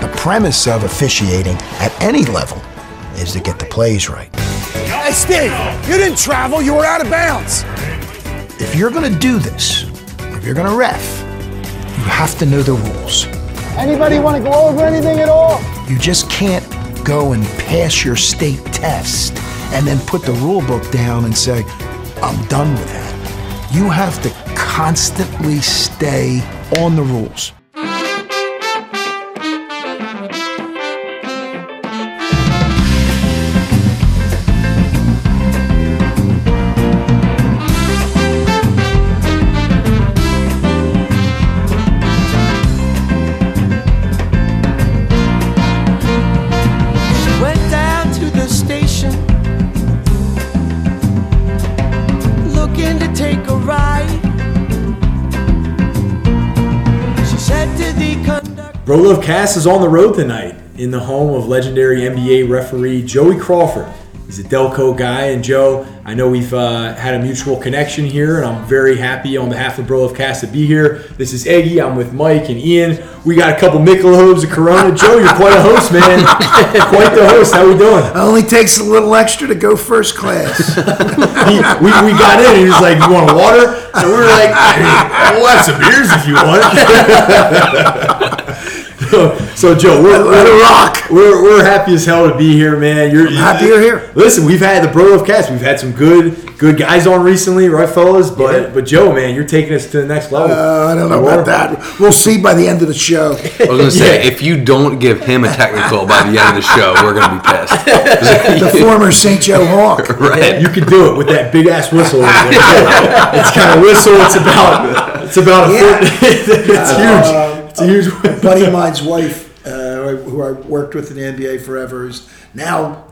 The premise of officiating at any level is to get the plays right. Hey, Steve, you didn't travel, you were out of bounds. If you're going to do this, if you're going to ref, you have to know the rules. Anybody want to go over anything at all? You just can't go and pass your state test and then put the rule book down and say, I'm done with that. You have to constantly stay on the rules. Conductor. Bro Love Cast is on the road tonight in the home of legendary NBA referee Joey Crawford. He's a Delco guy, and Joe, I know we've uh, had a mutual connection here, and I'm very happy on behalf of Bro Love Cast to be here. This is Eggy. I'm with Mike and Ian. We got a couple Michelobs of Corona. Joe, you're quite a host, man. quite the host. How we doing? It only takes a little extra to go first class. He, we, we got in, and he was like, "You want water?" And we were like, "We'll have some beers if you want." so, so, Joe, we're, Let it we're, rock. we're, we're happy as hell to be here, man. You're happy you're here. Listen, we've had the Bro Love Cast. We've had some good good guys on recently, right, fellas? But but Joe, man, you're taking us to the next level. Uh, I don't know about that. We'll see by the end of the show. I was gonna say, Yeah. if you don't give him a technical by the end of the show, we're gonna be pissed. The former St. Joe Hawk. right? You can do it with that big ass whistle. it's kind of whistle. It's about it's about a Yeah. foot. it's huge. It's a huge. A buddy of mine's wife, uh, who I worked with in the NBA forever, is now,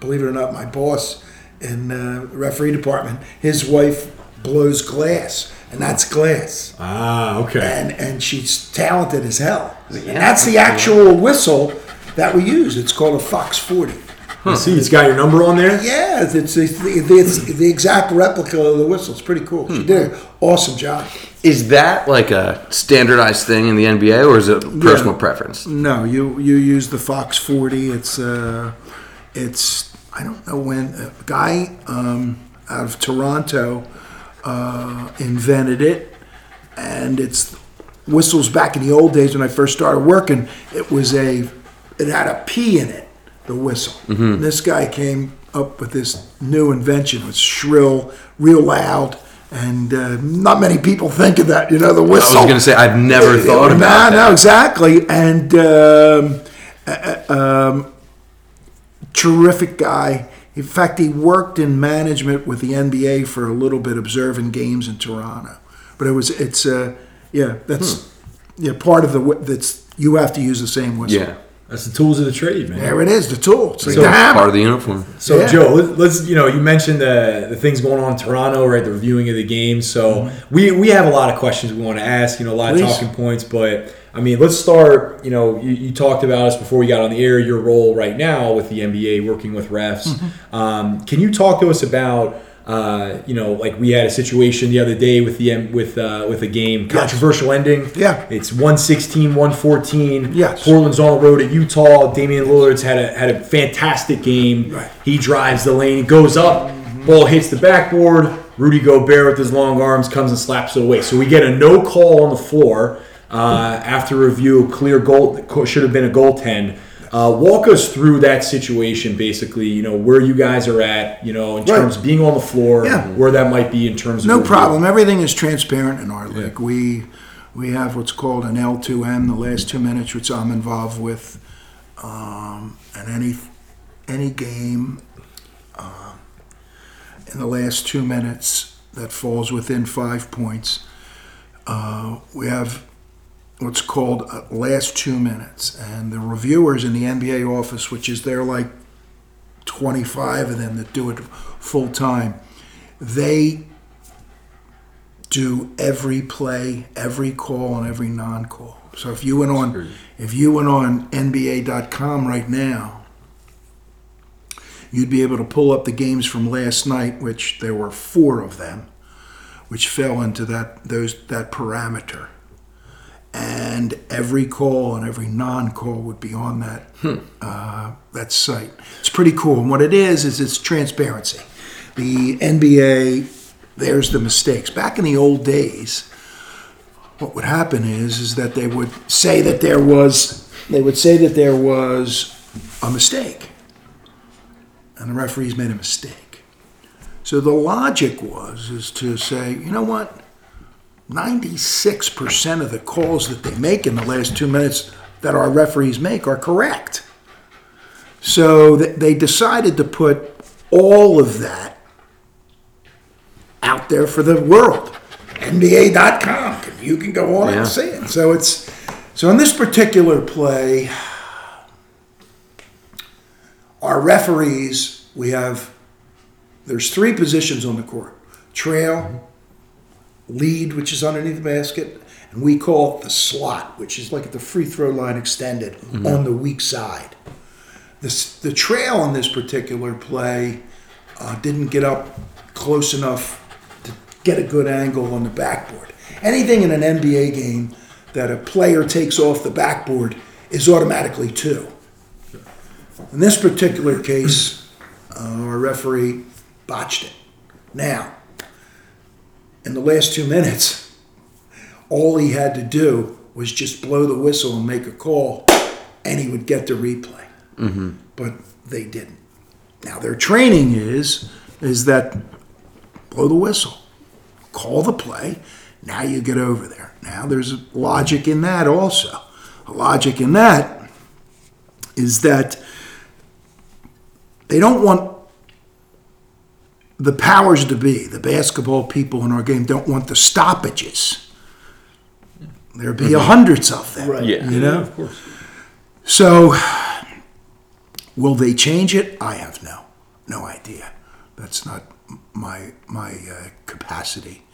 believe it or not, my boss in uh, the referee department. His wife blows glass, and that's glass. Ah, okay. and and she's talented as hell. And that's the actual whistle that we use. It's called a Fox 40. I see, it's got your number on there. Yeah, it's, it's, it's, the, it's the exact replica of the whistle. It's pretty cool. She did an awesome job. Is that like a standardized thing in the NBA, or is it personal preference? No, you you use the Fox 40. It's uh, it's I don't know when a guy um, out of Toronto uh, invented it, and it's whistles back in the old days when I first started working. It was a it had a pea in it, the whistle. This guy came up with this new invention. It was shrill, real loud. And uh, not many people think of that, you know, the whistle. I was gonna say I've never thought no, about no, that. exactly. And um, uh, um, terrific guy. In fact, he worked in management with the NBA for a little bit, observing games in Toronto. But it was, it's, uh, yeah, that's, yeah, part of the, that's, you have to use the same whistle. Yeah, That's the tools of the trade, man. There it is, the tool. It's like So the hammer. part of the uniform. So Yeah. Joe, let- let's you know you mentioned the the things going on in Toronto, right? The reviewing of the games. So we we have a lot of questions we want to ask. You know, a lot Please. of talking points. But I mean, let's start. You know, you, you talked about us before we got on the air. Your role right now with the NBA, working with refs. Um, can you talk to us about? Uh, you know, like we had a situation the other day with the M- with uh, with a game controversial ending. Yeah. it's 116, 114. Yes. Portland's on the road at Utah. Damian Lillard's had a had a fantastic game. Right. He drives the lane, goes up, ball hits the backboard. Rudy Gobert with his long arms comes and slaps it away. So we get a no call on the floor uh, after review. Clear goal should have been a goaltend. Uh, walk us through that situation, basically. You know where you guys are at. You know in Right. terms of being on the floor, Yeah. where that might be in terms of No problem. Everything is transparent in our league. We we have what's called an L2M, the last two minutes, which I'm involved with, um, and any any game um, in the last two minutes that falls within five points, uh, we have what's called uh, last two minutes, and the reviewers in the NBA office, which is there like 25 of them that do it full time, they do every play, every call, and every non-call. So if you went on, if you went on NBA.com right now, you'd be able to pull up the games from last night, which there were four of them, which fell into that those that parameter. And every call and every non-call would be on that uh, that site. It's pretty cool. And what it is is it's transparency. The NBA, there's the mistakes. Back in the old days, what would happen is is that they would say that there was they would say that there was a mistake, and the referees made a mistake. So the logic was is to say, you know what? 96% of the calls that they make in the last two minutes that our referees make are correct. So they decided to put all of that out there for the world. NBA.com. You can go on Yeah. and see it. So it's so in this particular play, our referees, we have there's three positions on the court. Trail, lead, which is underneath the basket, and we call it the slot, which is like the free throw line extended on the weak side. This, the trail on this particular play uh, didn't get up close enough to get a good angle on the backboard. Anything in an NBA game that a player takes off the backboard is automatically two. In this particular case, uh, our referee botched it. Now, in the last two minutes, all he had to do was just blow the whistle and make a call, and he would get the replay. Mm-hmm. But they didn't. Now their training is is that blow the whistle, call the play. Now you get over there. Now there's a logic in that also. A logic in that is that they don't want the powers to be, the basketball people in our game don't want the stoppages. There'd be hundreds of them. Right. Yeah. You know? Of course. So, will they change it? I have no, no idea. That's not my my uh, capacity.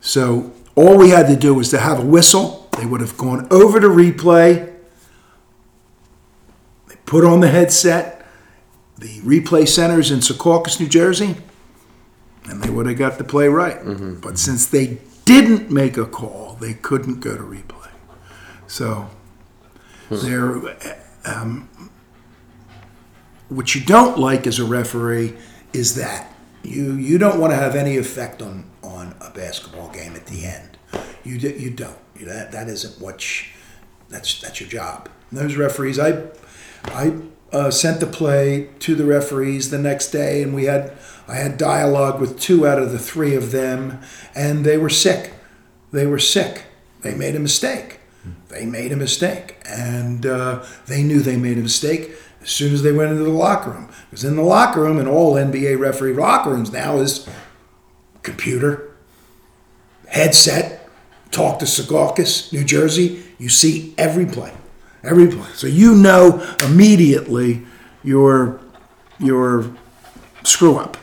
So all we had to do was to have a whistle. They would have gone over to replay. They put on the headset. The replay centers in Secaucus, New Jersey, and they would have got the play right. But since they didn't make a call, they couldn't go to replay. So they're um, what you don't like as a referee is that you you don't want to have any effect on on a basketball game at the end. You you don't. You, that that isn't what sh- that's that's your job. And those referees, I I uh, sent the play to the referees the next day, and we had I had dialogue with two out of the three of them, and they were sick. They were sick. They made a mistake. They made a mistake, and uh, they knew they made a mistake as soon as they went into the locker room. Because in the locker room, and all NBA referee locker rooms now is computer, headset, talk to Secaucus, New Jersey. You see every play, every play. So you know immediately your your screw up.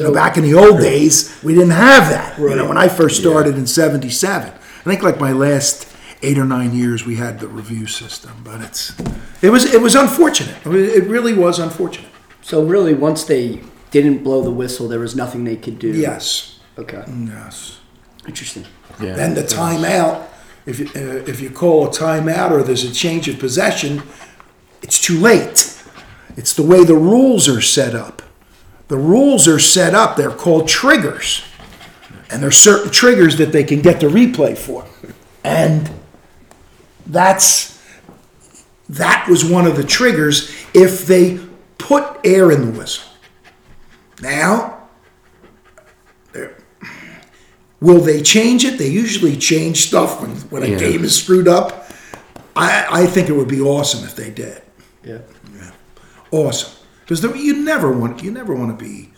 So So- back in the old days, we didn't have that. You know, when I first started in '77, I think like my last eight or nine years, we had the review system. But it's it was it was unfortunate. I mean, It really was unfortunate. So really, once they didn't blow the whistle, there was nothing they could do. Yes, Okay. yes. Interesting. Yeah. Then the timeout, if you, uh, if you call a timeout or there's a change of possession, it's too late. It's the way the rules are set up. The rules are set up, they're called triggers. And there's certain triggers that they can get the replay for. And that's that was one of the triggers if they put air in the whistle. Now, Will they change it? They usually change stuff when, when a Yeah. game is screwed up. I, I think it would be awesome if they did. Yeah. Awesome, because you never want you never want to be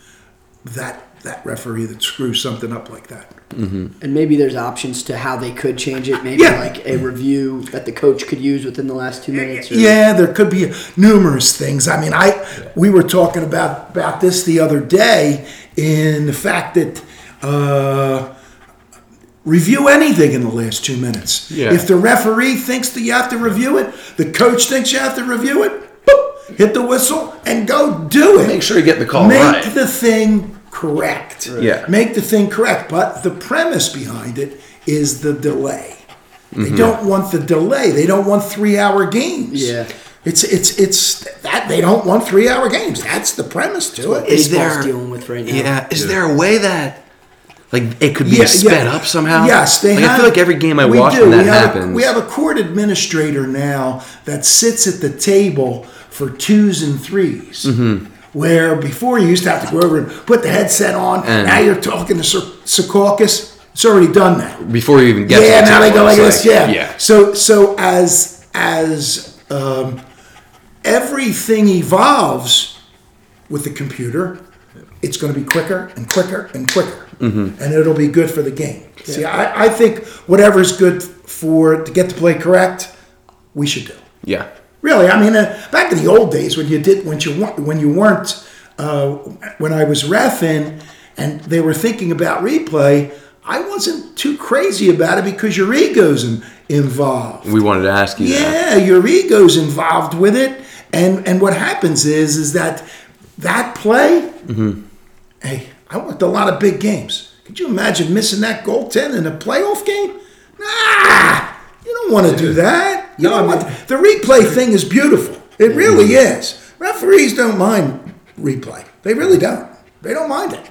that that referee that screws something up like that. And maybe there's options to how they could change it. Maybe Yeah. like a review that the coach could use within the last two minutes. Or, Yeah, there could be numerous things. I mean, I we were talking about about this the other day in the fact that uh, review anything in the last two minutes. Yeah. If the referee thinks that you have to review it, the coach thinks you have to review it. Boop, hit the whistle and go do it. Make sure you get the call Make right. the thing correct. Yeah. Make the thing correct. But the premise behind it is the delay. They mm-hmm. don't want the delay. They don't want three-hour games. Yeah. It's it's it's that they don't want three-hour games. That's the premise to it. Is there dealing with right now. Yeah, is there a way that like it could be Yeah, sped yeah. up somehow? Yes, they like, have. I feel like every game I we watch do. when that we have, happens. We have a court administrator now that sits at the table for twos and 3s Mm-hmm. Where before you used to have to go over and put the headset on. And- now you're talking to Sir- Secaucus. It's already done that. before you even get yeah, to the now they go like this. Yeah. yeah. So so as as um, everything evolves with the computer, it's going to be quicker and quicker and quicker, Mm-hmm. and it'll be good for the game. See, I, I think whatever's good for to get the play correct, we should do. Yeah. Really, I mean, uh, back in the old days when you did when you weren't when you weren't uh, when I was refing and they were thinking about replay, I wasn't too crazy about it because your ego's in, involved. We wanted to ask you that. Yeah, your ego's involved with it, and and what happens is is that that play. Hey, I worked a lot of big games. Could you imagine missing that goaltend in a playoff game? Nah, you don't want to do that. You The replay thing is beautiful. It really is. Referees don't mind replay. They really don't. They don't mind it.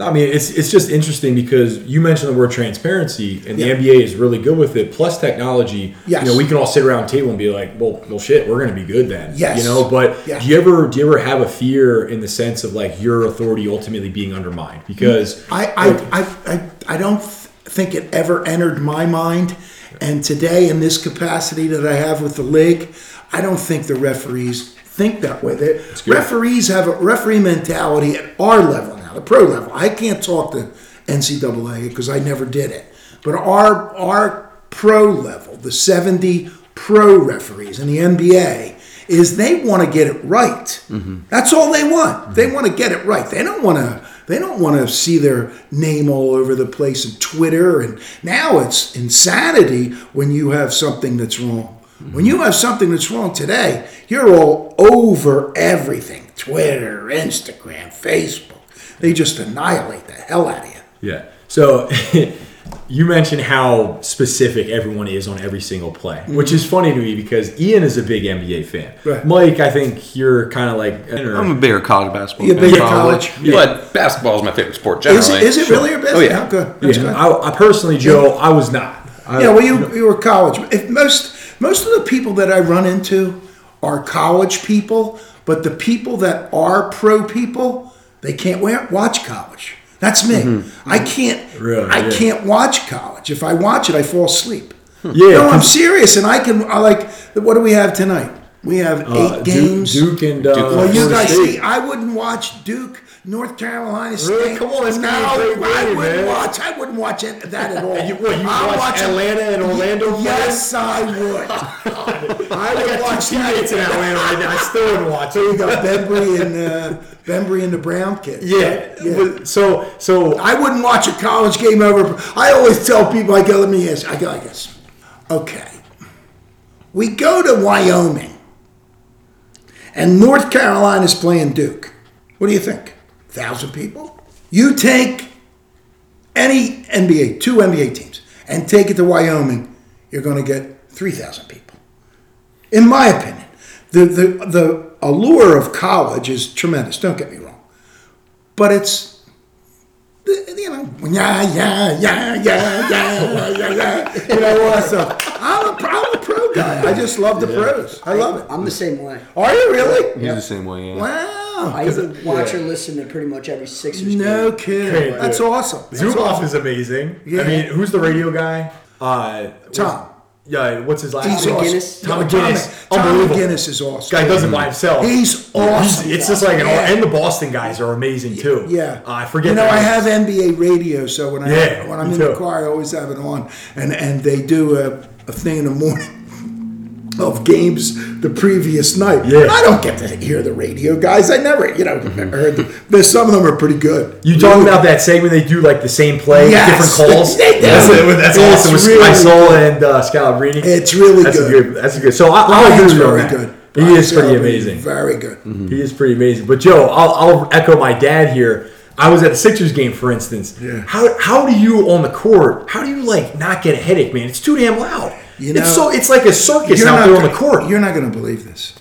I mean, it's it's just interesting because you mentioned the word transparency, and the Yeah. NBA is really good with it. Plus technology. Yes. You know, we can all sit around a table and be like, "Well, well, shit, we're going to be good then." Yes. You know, but Yeah. do you ever do you ever have a fear in the sense of like your authority ultimately being undermined? Because I, I, I, I, I don't think it ever entered my mind. And today, in this capacity that I have with the league, I don't think the referees think that way. They, referees have a referee mentality at our level now, the pro level. I can't talk to NCAA because I never did it. But our our pro level, the 70 pro referees in the NBA, is they want to get it right. Mm-hmm. That's all they want. They want to get it right. They don't want to. They don't want to see their name all over the place on Twitter. And now it's insanity when you have something that's wrong. When you have something that's wrong today, you're all over everything Twitter, Instagram, Facebook. They just annihilate the hell out of you. Yeah. So you mentioned how specific everyone is on every single play, which is funny to me because Ian is a big NBA fan. Right. Mike, I think you're kind of like I'm a bigger college basketball You a fan, bigger probably. college? But basketball is my favorite sport Is it, is it really your best? Oh, yeah. Oh, good. That's yeah, good. I, I personally, Joe, I was not. I, Yeah, well, you, you were college. If most most of the people that I run into are college people, but the people that are pro people, they can't watch college. That's me. I can't. Really? I Yeah. can't watch college. If I watch it, I fall asleep. Yeah, no, I'm serious, and I can. I like. What do we have tonight? We have eight uh, Duke, games. Duke and uh, Well, you guys see, I wouldn't watch Duke, North Carolina State. Really? Come on, it's no, gonna be a great I wouldn't man. watch. I wouldn't watch it, that at all. You- what, you I'm watch Atlanta and Orlando play? Yes, I would. I would watch teammates in. Atlanta right now. I still wouldn't watch So you got Bembry and uh, Bembry and the Brown kid. Yeah. Yeah. So so I wouldn't watch a college game over. I always tell people, I go, let me ask. I go like this. Okay, we go to Wyoming, and North Carolina's playing Duke. What do you think? 1,000 people. You take any NBA, two NBA teams, and take it to Wyoming, you're going to get 3,000 people. In my opinion, the, the, the allure of college is tremendous, don't get me wrong. But it's, you know, yeah, yeah, yeah, yeah, yeah, yeah, yeah, you know, what that stuff. I'm a, I'm a pro guy. I just love the yeah. pros. I love it. I'm the same way. Are you really? You're yeah. the same way, yeah. Wow. I either watch or listen to pretty much every Sixers No game. No kidding. Okay, That's awesome. That's Zumoff awesome. is amazing. Yeah. I mean, who's the radio guy? Uh, Tom. Yeah, what's his last He's name? awesome. McGinnis? Tom Tom McGinnis. Tom Unbelievable. McGinnis is awesome. Guy does it by himself. He's awesome. It's just like an, Yeah. and the Boston guys are amazing too. Yeah, uh, I forget. You know, their I have NBA radio, so when I Yeah, when I'm me in the car, I always have it on, and and they do a, a thing in the morning of games the previous night. Yeah. I don't get to hear the radio guys. I never, you know, heard. The, there's some of them are pretty good. You talking about that segment they do like the same play, Yes, different calls? they do. That's, it, that's It's awesome with really and uh, Scalabrine. It's really that's good. A good. That's a good. So I, I'll agree with you on very that. good. He Brian is pretty amazing. Very good. He is pretty amazing. But Joe, I'll, I'll echo my dad here. I was at the Sixers game, for instance. Yeah. How how do you on the court? How do you like not get a headache, man? It's too damn loud. You know, it's so it's like a circus You're out not there on gonna- the court. You're not going to believe this.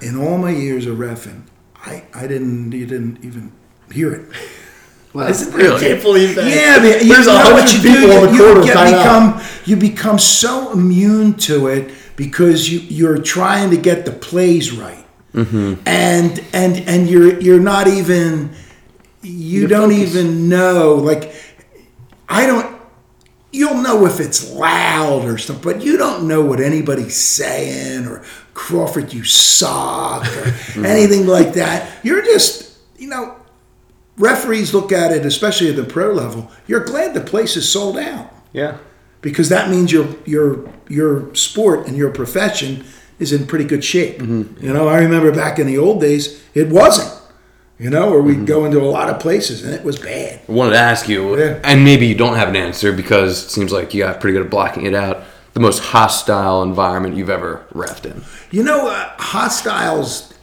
In all my years of refing, I, I didn't you didn't even hear it. I can't believe that. Yeah, man, you there's a know what hundred you do? people on the You- court you of timeout. become you become so immune to it because you you're trying to get the plays right, Mm-hmm. and and and you're you're not even you don't even know like I don't. You'll know if it's loud or something, but you don't know what anybody's saying or Crawford, you suck or anything like that. You're just, you know, referees look at it, especially at the pro level. You're glad the place is sold out Yeah. because that means your your your sport and your profession is in pretty good shape. Mm-hmm. You know, I remember back in the old days, it wasn't. You know, or we'd go into a lot of places and it was bad. I wanted to ask you, Yeah. and maybe you don't have an answer because it seems like you got pretty good at blocking it out. The most hostile environment you've ever refed in. You know, uh, hostiles.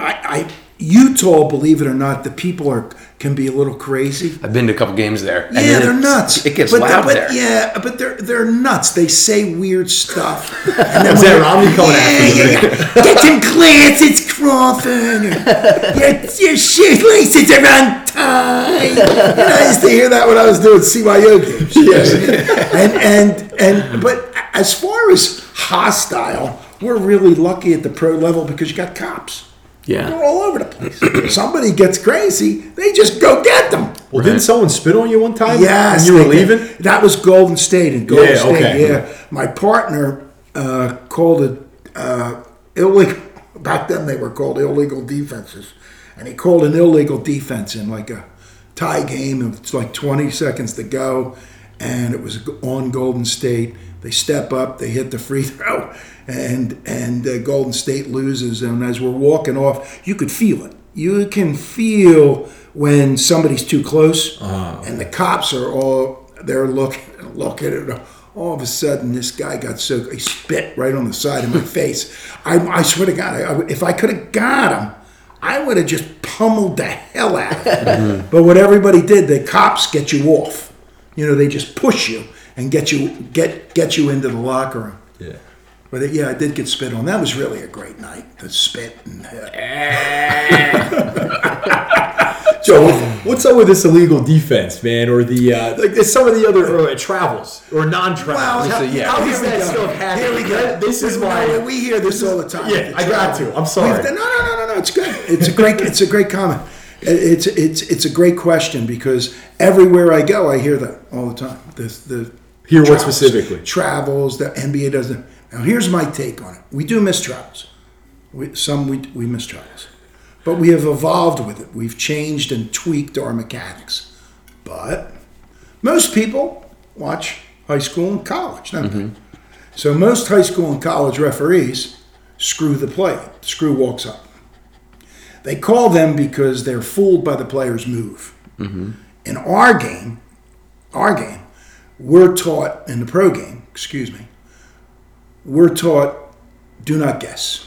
I, I Utah, believe it or not, the people are can be a little crazy. I've been to a couple games there. and Yeah, they're it's- nuts. It gets but, loud but, there. Yeah, but they're they're nuts. They say weird stuff. And then Is that you're- Romney coming yeah, after you? yeah, yeah. Get some class, it's Crawford. Or, your, your shoelaces are untied. Know, I used to hear that when I was doing CYO games. Yes. and and and but as far as hostile, we're really lucky at the pro level because you got cops. Yeah. They're all over the place. Somebody gets crazy, they just go get them. well, didn't someone spit on you one time? Yes, when you were they did. leaving. That was Golden State. And Golden Yeah, State, okay. yeah. My partner uh, called it uh, illegal. Back then, they were called illegal defenses, and he called an illegal defense in like a tie game. and It's like 20 seconds to go, and it was on Golden State. They step up, they hit the free throw, and and uh, Golden State loses. And as we're walking off, you could feel it. You can feel when somebody's too close, and the cops are all they're looking looking at. It. All of a sudden, this guy got so he spit right on the side of my face. I, I swear to God, I, if I could have got him, I would have just pummeled the hell out of him. But what everybody did, the cops get you off. You know, they just push you and get you get get you into the locker room. Yeah. But it, yeah, I did get spit on. That was really a great night. The spit and uh, Joe, what- what's up with this illegal defense, man, or the uh, like there's some of the other uh, travels or non-travels? Well, how, yeah. how we that stuff happen? Here we go. This is No, we hear this all the time. Yeah, the I got to. I'm sorry. Done- no, no, no, no, no. It's good. It's a great. It's a great comment. It- It's it's it's a great question because everywhere I go, I hear that all the time. The the Hear what specifically? Travels. The NBA doesn't. Now here's my take on it. We do miss travels. We, some we we miss travels, but we have evolved with it. We've changed and tweaked our mechanics. But most people watch high school and college, they? Mm-hmm. So most high school and college referees screw the play. Screw walks up. They call them because they're fooled by the player's move. Mm-hmm. In our game, our game, we're taught in the pro game. Excuse me. We're taught do not guess.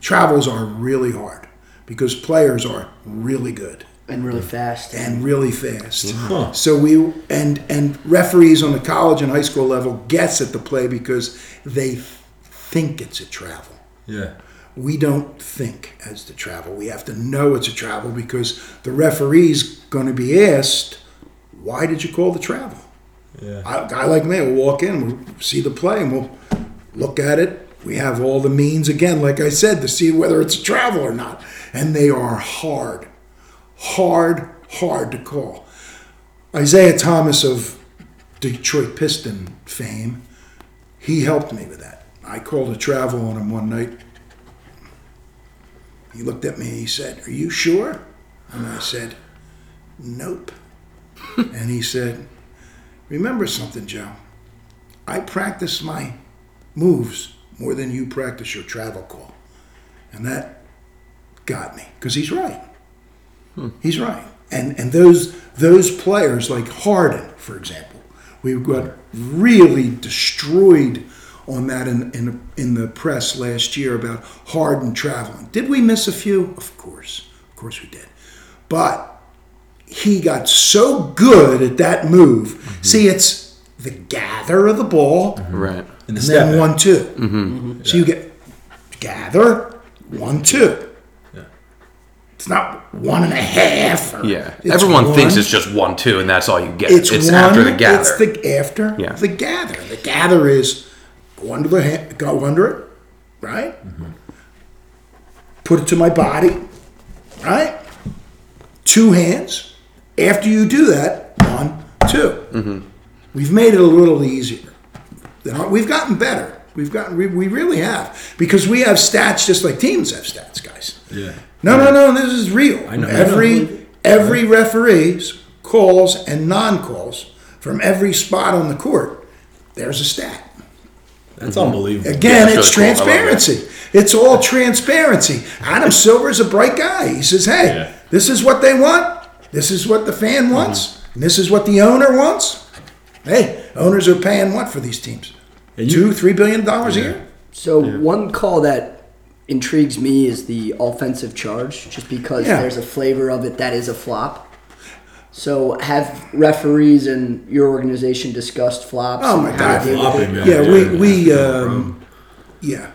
Travels are really hard because players are really good and really fast. and really fast. Hmm. So we and and referees on the college and high school level guess at the play because they think it's a travel. yeah. We don't think as the travel. We have to know it's a travel because the referee's going to be asked, "Why did you call the travel?" Yeah. A guy like me will walk in, we'll see the play, and we'll look at it. We have all the means again, like I said, to see whether it's a travel or not, and they are hard, hard, hard to call. Isiah Thomas of Detroit Piston fame, he helped me with that. I called a travel on him one night. He looked at me. And he said, "Are you sure?" And I said, "Nope." and he said, Remember something, Joe. I practice my moves more than you practice your travel call. And that got me because he's right. Hmm. He's right. And and those those players like Harden, for example, we got really destroyed on that in in, in the press last year about Harden traveling. Did we miss a few? Of course. Of course we did. But he got so good at that move. Mm-hmm. See, it's the gather of the ball mm-hmm. Right. And the and step then back. one 2 mm-hmm. So you get gather one two. Yeah. It's not one and a half. or- Yeah. it's Everyone thinks it's just one, two, and that's all you get. It's, It's, one, after the gather. It's the after Yeah. the gather. The gather is go under the hand, go under it, right? Put it to my body, right? Two hands. After you do that, one, 2 mm-hmm. We've made it a little easier. We've gotten better. We've gotten we, we really have because we have stats just like teams have stats, guys. Yeah. No, no, no. This is real. I know. Every every referee's calls and non-calls from every spot on the court. There's a stat. That's unbelievable. Again, Yeah, it's it's really cool. Transparency. It's all transparency. Adam Silver is a bright guy. He says, "Hey, Yeah. this is what they want. This is what the fan wants. And this is what the owner wants." Hey, owners are paying what for these teams? And you- Two, three billion dollars a year. So one call that intrigues me is the offensive charge, just because Yeah. there's a flavor of it that is a flop. So have referees and your organization discussed flops? Oh my God. to deal with Flopping, man. Yeah, we we um, yeah.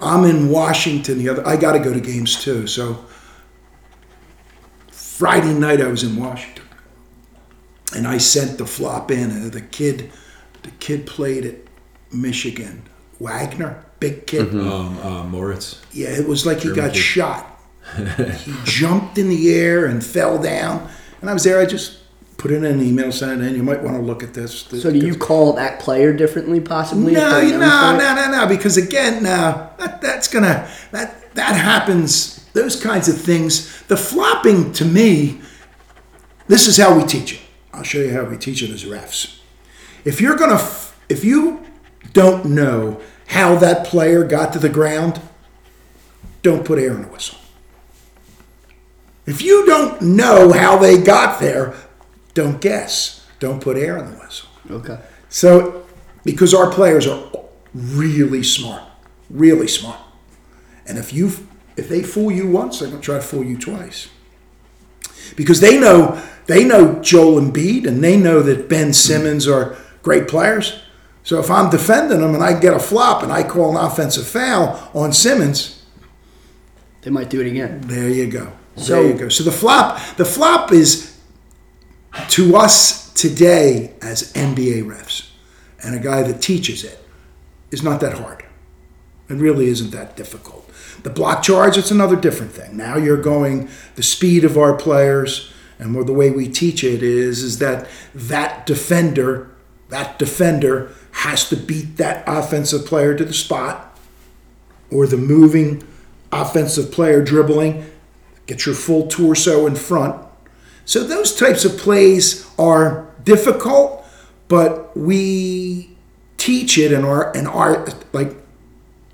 I'm in Washington. The other, I got to go to games too. So Friday night I was in Washington, and I sent the flop in. And the kid, the kid played at Michigan. Wagner, big kid. Um, uh, Moritz. Yeah, it was like he got kid. shot. he jumped in the air and fell down. And I was there. I just put in an email, sent it in. You might want to look at this. So do you call that player differently, possibly? No, no, known for it? no, no, no. Because again, now that, that's gonna that that happens. Those kinds of things. The flopping to me. This is how we teach it. I'll show you how we teach it as refs. If you're gonna, f- if you don't know how that player got to the ground, don't put air in the whistle. If you don't know how they got there, don't guess. Don't put air in the whistle. Okay. So, because our players are really smart, really smart, and if you if they fool you once, they're gonna try to fool you twice. Because they know they know Joel Embiid and they know that Ben Simmons are great players. So if I'm defending them and I get a flop and I call an offensive foul on Simmons, They might do it again. there you go. So- there you go. So the flop, the flop is to us today as NBA refs and a guy that teaches it is not that hard. It really isn't that difficult. The block charge, it's another different thing. Now you're going the speed of our players, and the way we teach it is is that that defender, that defender has to beat that offensive player to the spot, or the moving offensive player dribbling, get your full torso in front. So those types of plays are difficult, but we teach it in our in our like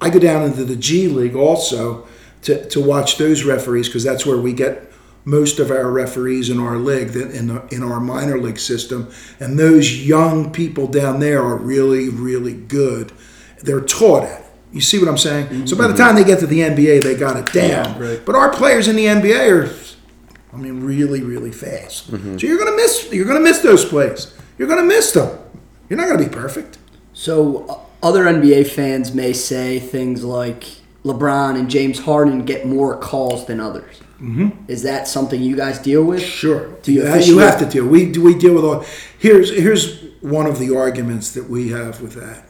I go down into the G League also to, to watch those referees because that's where we get most of our referees in our league that in the, in our minor league system. And those young people down there are really really good. They're taught it. You see what i'm saying? So by the time they get to the nba they got it down. But our players in the nba are i mean really really fast. So you're gonna miss you're gonna miss those plays. You're gonna miss them. You're not gonna be perfect. So uh, other NBA fans may say things like LeBron and James Harden get more calls than others. Mm-hmm. Is that something you guys deal with? Sure. Do you you, have to deal. We do. We deal with all. Here's here's one of the arguments that we have with that.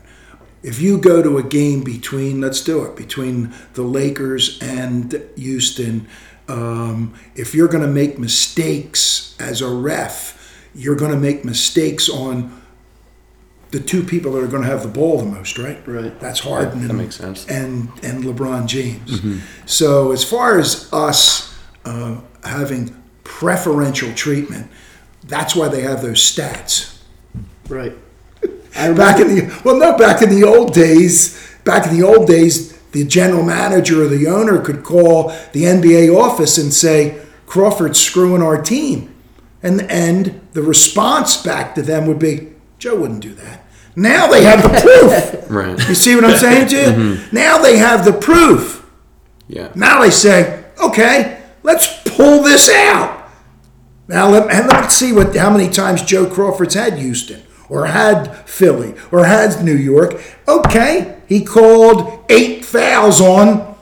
If you go to a game between, let's do it between the Lakers and Houston. Um, if you're going to make mistakes as a ref, you're going to make mistakes on the two people that are going to have the ball the most, right? Right. That's Harden. that and, makes sense. And and LeBron James. So as far as us uh, having preferential treatment, that's why they have those stats. Right. I remember, Back in the well, no, back in the old days. Back in the old days, the general manager or the owner could call the NBA office and say, "Crawford's screwing our team," and and the response back to them would be, "Joe wouldn't do that." Now they have the proof. Right. You see what I'm saying to you? Mm-hmm. Now they have the proof. Yeah. Now they say, okay, let's pull this out. Now let, and let's see what how many times Joe Crawford's had Houston or had Philly or had New York. Okay, he called eight fouls on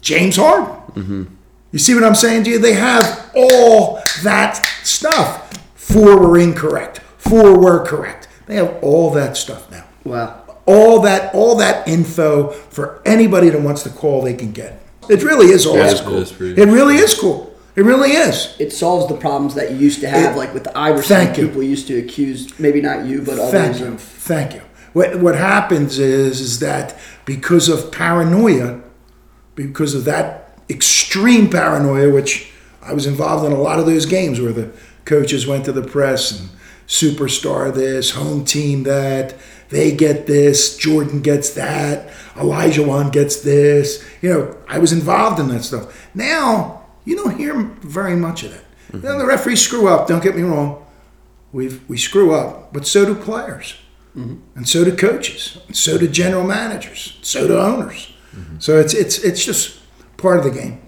James Harden. Mm-hmm. You see what I'm saying to you? They have all that stuff. Four were incorrect. Four were correct. They have all that stuff now. Wow. All that all that info for anybody that wants to call they can get. It really is awesome. it is cool. Pretty- It really is cool. It really is. It solves the problems that you used to have, It- like with the Iverson. Thank you. People used to accuse, maybe not you, but Thank others you. of. Thank you. What, what happens is is that because of paranoia, because of that extreme paranoia, which I was involved in a lot of those games where the coaches went to the press and superstar this, home team that, they get this, Jordan gets that, Olajuwon gets this. You know, I was involved in that stuff. Now you don't hear very much of that. Mm-hmm. Now the referees screw up. Don't get me wrong. We we screw up, but so do players, mm-hmm. and so do coaches, and so do general managers, so do owners. Mm-hmm. So it's it's it's just part of the game.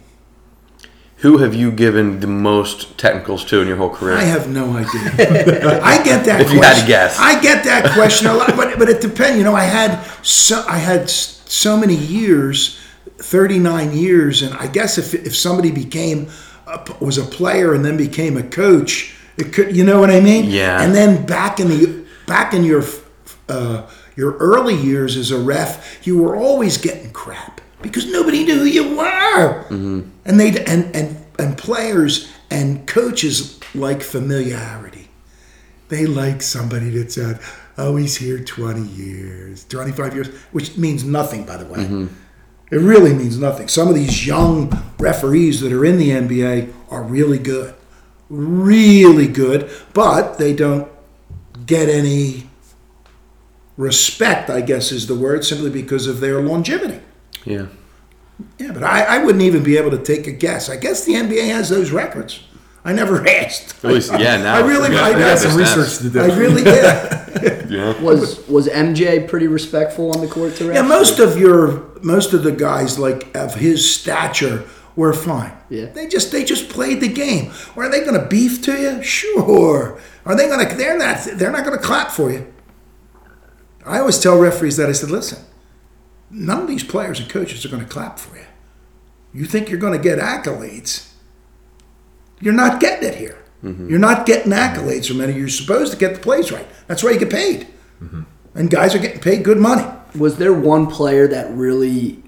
Who have you given the most technicals to in your whole career? I have no idea. I get that. If you had to question. guess. I get that question a lot, but but it depends. You know, I had so I had so many years, thirty nine years, and I guess if if somebody became a, was a player and then became a coach, it could. You know what I mean? Yeah. And then back in the back in your uh, your early years as a ref, you were always getting crap because nobody knew who you were, mm-hmm. and they and and and players and coaches like familiarity. They like somebody that said, "Oh, he's here twenty years, twenty-five years," which means nothing, by the way. Mm-hmm. It really means nothing. Some of these young referees that are in the NBA are really good, really good, but they don't get any respect, I guess is the word, simply because of their longevity. Yeah. Yeah, but I, I wouldn't even be able to take a guess. I guess the NBA has those records. I never asked. At least, yeah. Now I really, we got- I, we got got the some stats. research to do. I really did. Yeah. Was was MJ pretty respectful on the court to refs? yeah, most of your, most of the guys like of his stature were fine. Yeah. they just they just played the game. Or are they going to beef to you? Sure. Are they going to? They're not. They're not going to clap for you. I always tell referees that I said, listen, none of these players and coaches are going to clap for you. You think you're going to get accolades? You're not getting it here. Mm-hmm. You're not getting accolades from any. You're supposed to get the plays right. That's why you get paid. Mm-hmm. And guys are getting paid good money. Was there one player that really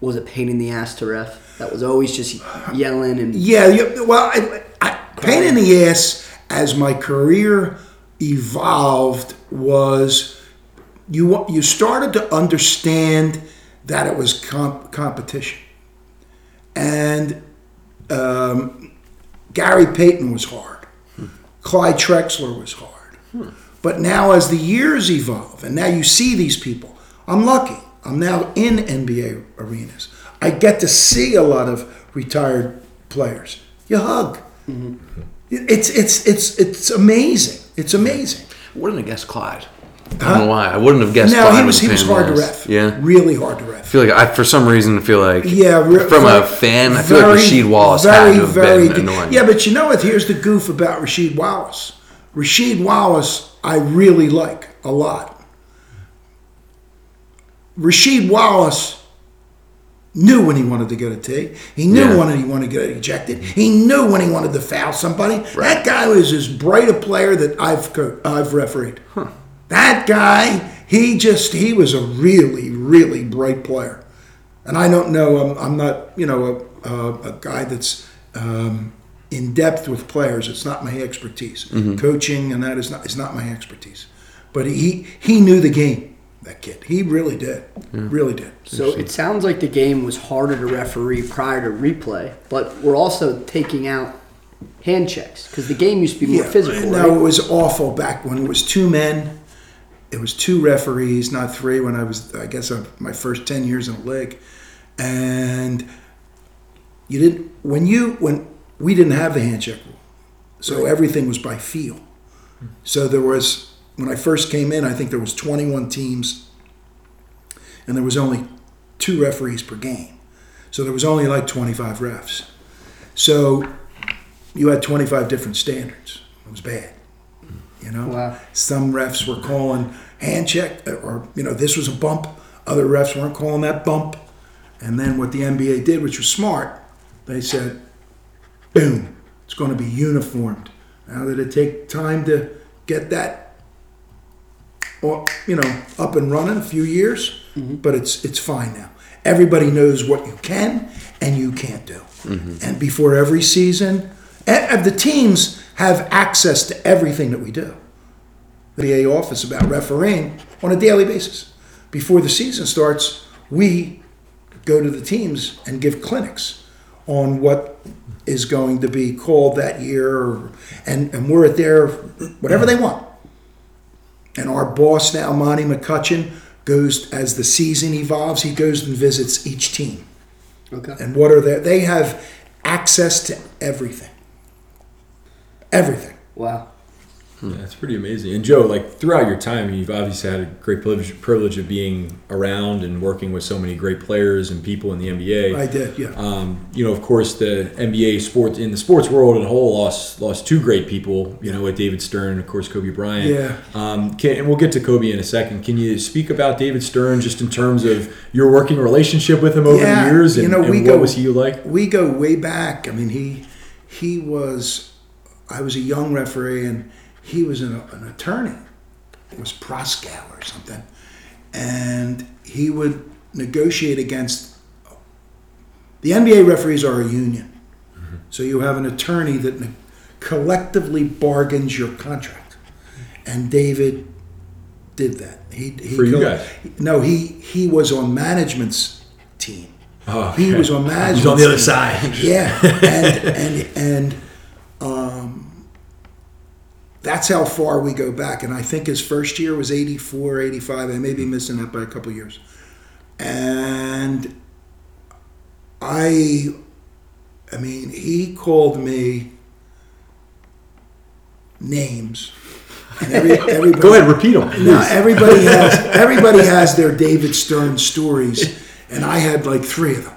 was a pain in the ass to ref? That was always just yelling and Yeah, yeah well, I, I, pain in the ass as my career evolved was you you started to understand that it was comp- competition, and um, Gary Payton was hard, Clyde Drexler was hard, but now as the years evolve, and now you see these people, I'm lucky. I'm now in NBA arenas. I get to see a lot of retired players. You hug. It's it's it's it's amazing. It's amazing. Wouldn't have guessed Clyde. I don't know why. I wouldn't have guessed Clyde. he was he was pain in the hard to ref. Yeah. really hard to I ref. feel like I, for some reason, feel like Yeah, re- from a fan, I feel like Rasheed Wallace very, had to have very been annoying. Yeah, but you know what? Here's the goof about Rasheed Wallace. Rasheed Wallace, I really like a lot. Rasheed Wallace knew when he wanted to get a tee. He knew Yeah. when he wanted to get ejected. He knew when he wanted to foul somebody. That guy was as bright a player that I've co- I've refereed. That guy, he just he was a really really bright player. And I don't know. I'm, I'm not you know a, a, a guy that's um, in depth with players. It's not my expertise. Coaching and that is not is not my expertise. But he he knew the game. That kid, he really did, really did. So it sounds like the game was harder to referee prior to replay, but we're also taking out hand checks because the game used to be more physical. No, right? it was awful back when it was two men. It was two referees, not three. When I was, I guess, uh, my first ten years in the league, and you didn't when you when we didn't have the hand check rule, so everything was by feel. So there was when I first came in, I think there was 21 teams, and there was only two referees per game. So there was only like 25 refs. So you had 25 different standards. It was bad. You know, Wow. some refs were calling hand check, or you know, this was a bump. Other refs weren't calling that bump. And then what the NBA did, which was smart, they said, "Boom, it's going to be uniformed." Now did it take time to get that, or you know, up and running? A few years, mm-hmm. but it's it's fine now. Everybody knows what you can and you can't do. Mm-hmm. And before every season, and the teams have access to everything that we do. The NBA office about refereeing on a daily basis. Before the season starts, we go to the teams and give clinics on what is going to be called that year, and, and we're at their whatever they want. And our boss now, Monty McCutcheon, goes as the season evolves. He goes and visits each team, Okay. and what are their? They have access to everything. Everything. Wow. Yeah, that's pretty amazing. And Joe, like throughout your time, you've obviously had a great privilege, privilege of being around and working with so many great players and people in the NBA. I did, yeah. Um, you know, of course, the NBA sports in the sports world as a whole lost lost two great people. You know, with David Stern and of course Kobe Bryant. Yeah. Um, can, and we'll get to Kobe in a second. Can you speak about David Stern just in terms of your working relationship with him over Yeah, the years, and, you know, and we what was he like? we go way back. I mean, he he was. I was a young referee, and he was an, an attorney. It was Proskauer or something, and he would negotiate against. The NBA referees are a union, mm-hmm. so you have an attorney that ne- collectively bargains your contract, and David did that. He, he For you guys? No, he he was on management's team. Oh, He was on management. He's on the other side. Yeah, and and and that's how far we go back. And I think his first year was 84, 85. I may be mm-hmm. missing that by a couple years. And I, I mean, he called me names. Every, everybody, Go ahead, repeat them. now everybody has everybody has their David Stern stories, and I had like three of them.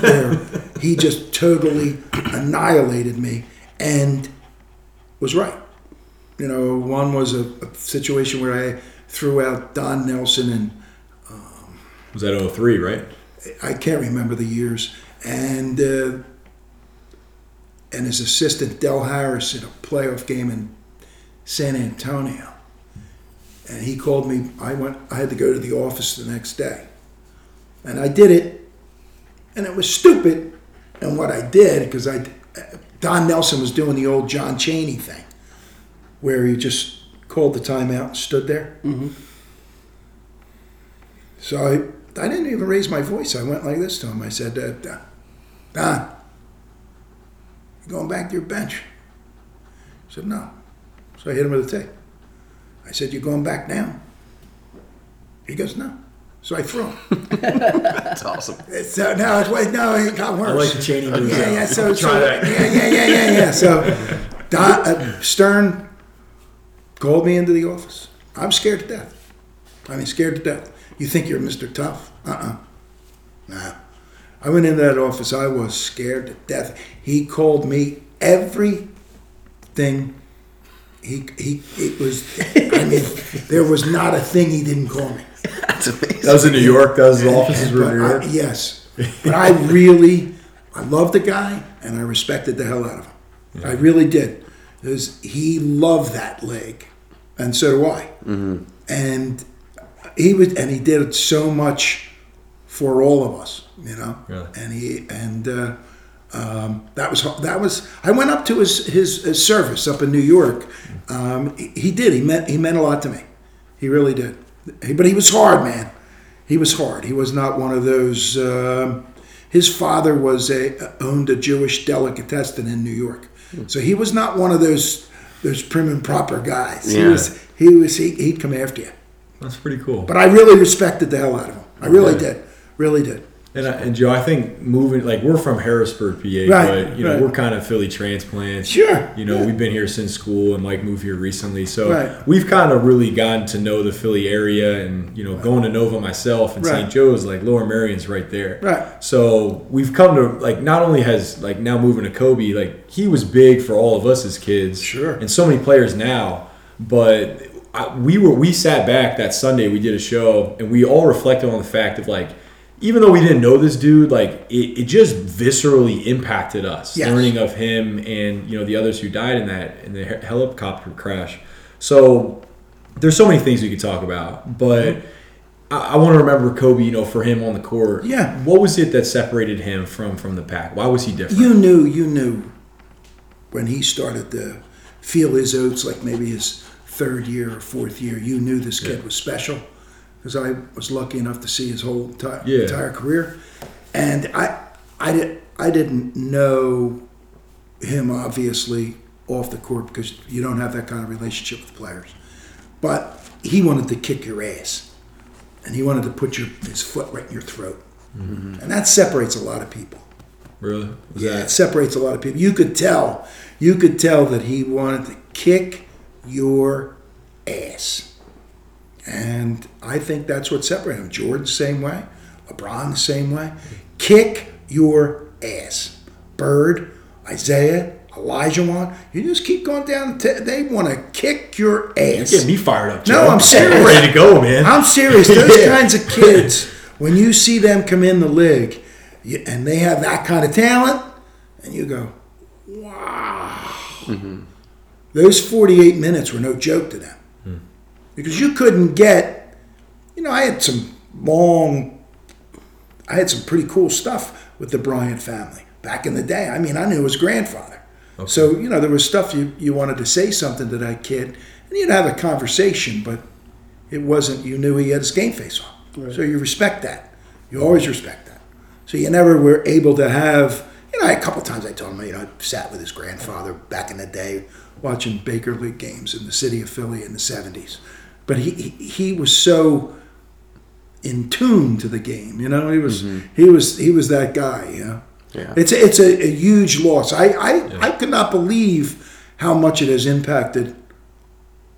Where he just totally annihilated me and was right. You know, one was a, a situation where I threw out Don Nelson and Was that 03, right? I can't remember the years, and uh, and his assistant Del Harris in a playoff game in San Antonio, and he called me. I went. I had to go to the office the next day, and I did it, and it was stupid. And what I did because I Don Nelson was doing the old John Chaney thing, where he just called the timeout and stood there. So I, I didn't even raise my voice. I went like this to him. I said, uh, Don, Don, you going back to your bench? He said, no. So I hit him with a tape. I said, You're going back now? He goes, no. So I threw him. That's awesome. So now it's wait, no, it got worse. I like the Chaney. Yeah, yeah. So, so Try yeah, yeah, yeah, yeah, yeah. So Don, uh, Stern called me into the office. I'm scared to death. I mean, scared to death. You think you're Mr. Tough? Uh-uh. Nah. I went into that office. I was scared to death. He called me everything. He he. It was. I mean, there was not a thing he didn't call me. That's amazing. That was in New York. That was his offices were in But New I- York. yes, but I really, I loved the guy and I respected the hell out of him. I really did, because he loved that leg, and so do I. And he was, and he did so much for all of us, you know. Really? And he and uh, um, that was that was. I went up to his his, his service up in New York. Um, he, he did. He meant he meant a lot to me. He really did. He- But he was hard, man. He was hard. He was not one of those. Um, his father was a owned a Jewish delicatessen in New York, so he was not one of those those prim and proper guys. He Yeah. was. He was. He, he'd come after you. That's pretty cool. But I really respected the hell out of him. I really did. Really did. And, I, and Joe, I think moving like we're from Harrisburg, PA, Right, but you know right. we're kind of Philly transplants. Sure, You know yeah. we've been here since school, and Mike moved here recently, so Right. we've kind of really gotten to know the Philly area. And you know, going to Nova myself and. St. Joe's, like Lower Merion's right there. Right. So we've come to like not only has like now moving to Kobe, like he was big for all of us as kids. Sure. And so many players now, but I, we were we sat back that Sunday. We did a show, and we all reflected on the fact of like, even though we didn't know this dude, like it, it just viscerally impacted us. Yes. Learning of him and you know the others who died in that in the helicopter crash. So there's so many things we could talk about, but. I, I want to remember Kobe, you know, for him on the court. Yeah. What was it that separated him from from the pack? Why was he different? You knew, you knew when he started to feel his oats, like maybe his third year or fourth year. You knew this kid Yeah. was special because I was lucky enough to see his whole entire, Yeah. entire career, and I, I did, I didn't know him obviously off the court because you don't have that kind of relationship with players, but he wanted to kick your ass, and he wanted to put your his foot right in your throat, mm-hmm. and that separates a lot of people. really? Was Yeah, that- it separates a lot of people. You could tell, you could tell that he wanted to kick your ass. And I think that's what separated him. Jordan, same way. LeBron, the same way. Kick your ass. Bird, Isiah, Elijah Wan. You just keep going down. T- they want to kick your ass. You Get me fired up. No, I'm serious. I'm ready to go, man. I'm serious. Those Yeah. kinds of kids, when you see them come in the league you, and they have that kind of talent, and you go, wow. Mm-hmm. Those 48 minutes were no joke to them. Because you couldn't get, you know, I had some long, I had some pretty cool stuff with the Bryant family back in the day. I mean, I knew his grandfather. So, you know, there was stuff you, you wanted to say something to that kid, and you'd have a conversation, but it wasn't you knew he had his game face on. So you respect that. You always respect that. So you never were able to have you know a couple times i told him you know i sat with his grandfather back in the day watching baker league games in the city of philly in the 70s but he he, he was so in tune to the game you know he was he was he was that guy you know Yeah. it's a, it's a, a huge loss i i, I could not believe how much it has impacted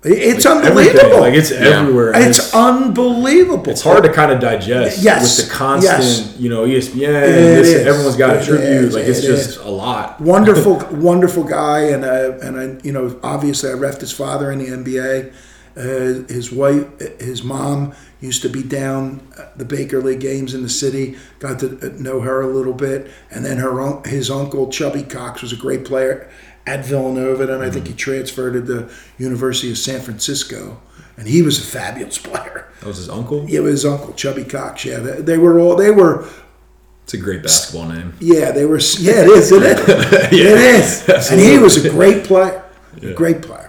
it's Everything. unbelievable Like it's everywhere. and it's, unbelievable. it's hard to kind of digest. Yes. With the constant, Yes. you know, ESPN. It this, is. everyone's got a tribute. is. Like it's It just is. a lot. wonderful, wonderful guy, and uh, and I, you know, obviously I refed his father in the NBA. Uh, his wife, his mom used to be down at the Baker League games in the city. Got to know her a little bit, and then her his uncle Chubby Cox was a great player at Villanova, and I think he transferred to the University of San Francisco, and he was a fabulous player. That was his uncle. Yeah, it was his uncle Chubby Cox. Yeah, they, they were all they were. It's a great basketball name. Yeah, they were. Yeah, it is. It is. it is. And he was a great player. A great player.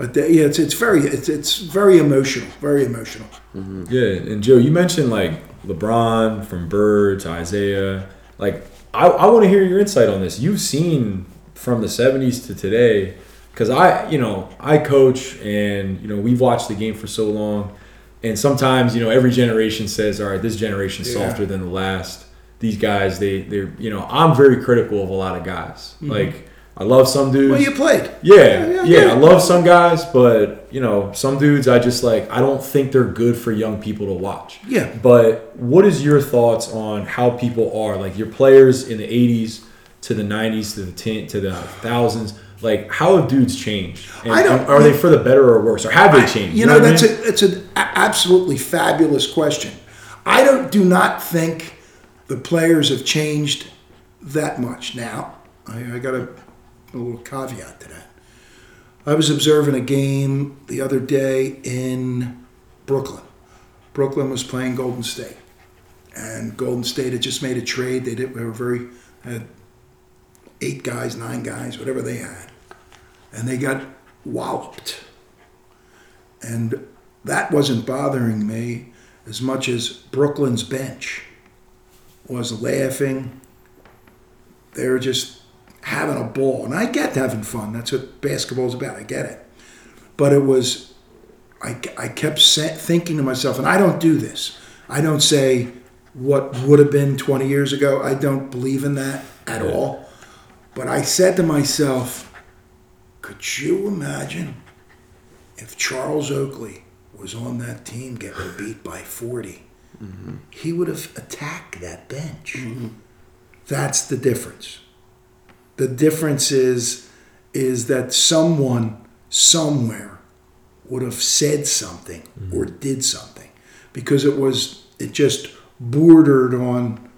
But the, yeah, it's it's very it's it's very emotional. Very emotional. Mm-hmm. Yeah, and Joe, you mentioned like LeBron from Bird to Isiah. Like, I, I want to hear your insight on this. You've seen from the '70s to today, because I, you know, I coach, and you know, we've watched the game for so long, and sometimes, you know, every generation says, "All right, this generation's Yeah. softer than the last." These guys, they, they're, you know, I'm very critical of a lot of guys. Mm-hmm. Like, I love some dudes. Well, you played. Yeah, Yeah, yeah, yeah. I love some guys, but you know, some dudes I just like. I don't think they're good for young people to watch. Yeah. But what is your thoughts on how people are like your players in the '80s to the '90s to the ten, to the thousands? Like, how have dudes changed? And, I don't- are they for the better or worse, or have they changed? You know, what I that's mean? a it's an absolutely fabulous question. I don't do not think the players have changed that much. Now, I, I got a, a little caveat to that. I was observing a game the other day in Brooklyn. Brooklyn was playing Golden State, and Golden State had just made a trade. They did. They were very had eight guys, nine guys, whatever they had, and they got walloped. And that wasn't bothering me as much as Brooklyn's bench was laughing. They were just having a ball. And I get having fun. That's what basketball's about. I get it. But it was, I, I kept thinking to myself, and I don't do this. I don't say, what would have been 20 years ago. I don't believe in that at all. But I said to myself, could you imagine if Charles Oakley was on that team getting beat by 40? Mm-hmm. He would have attacked that bench. Mm-hmm. That's the difference. The difference is is that someone somewhere would have said something mm-hmm. or did something because it was it just bordered on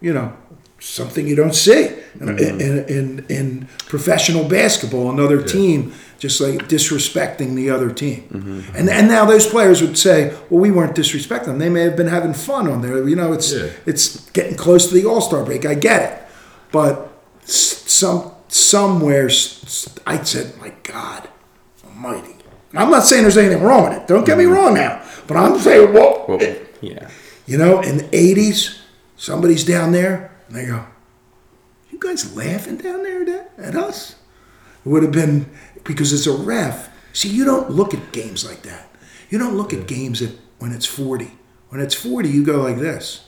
you know something you don't see. In, in, in, in professional basketball another team just like disrespecting the other team. Mm-hmm. And and now those players would say well we weren't disrespecting them. They may have been having fun on there. You know it's Yeah. it's getting close to the all-star break. I get it. But some somewhere I said my god almighty i'm not saying there's anything wrong with it don't get me mm-hmm. wrong now but i'm saying well, Well, yeah. you know, in the 80s, somebody's down there and they go, You guys laughing down there at, at us? It would have been because it's a ref. See, you don't look at games like that. You don't look at games at, when it's 40. When it's 40, you go like this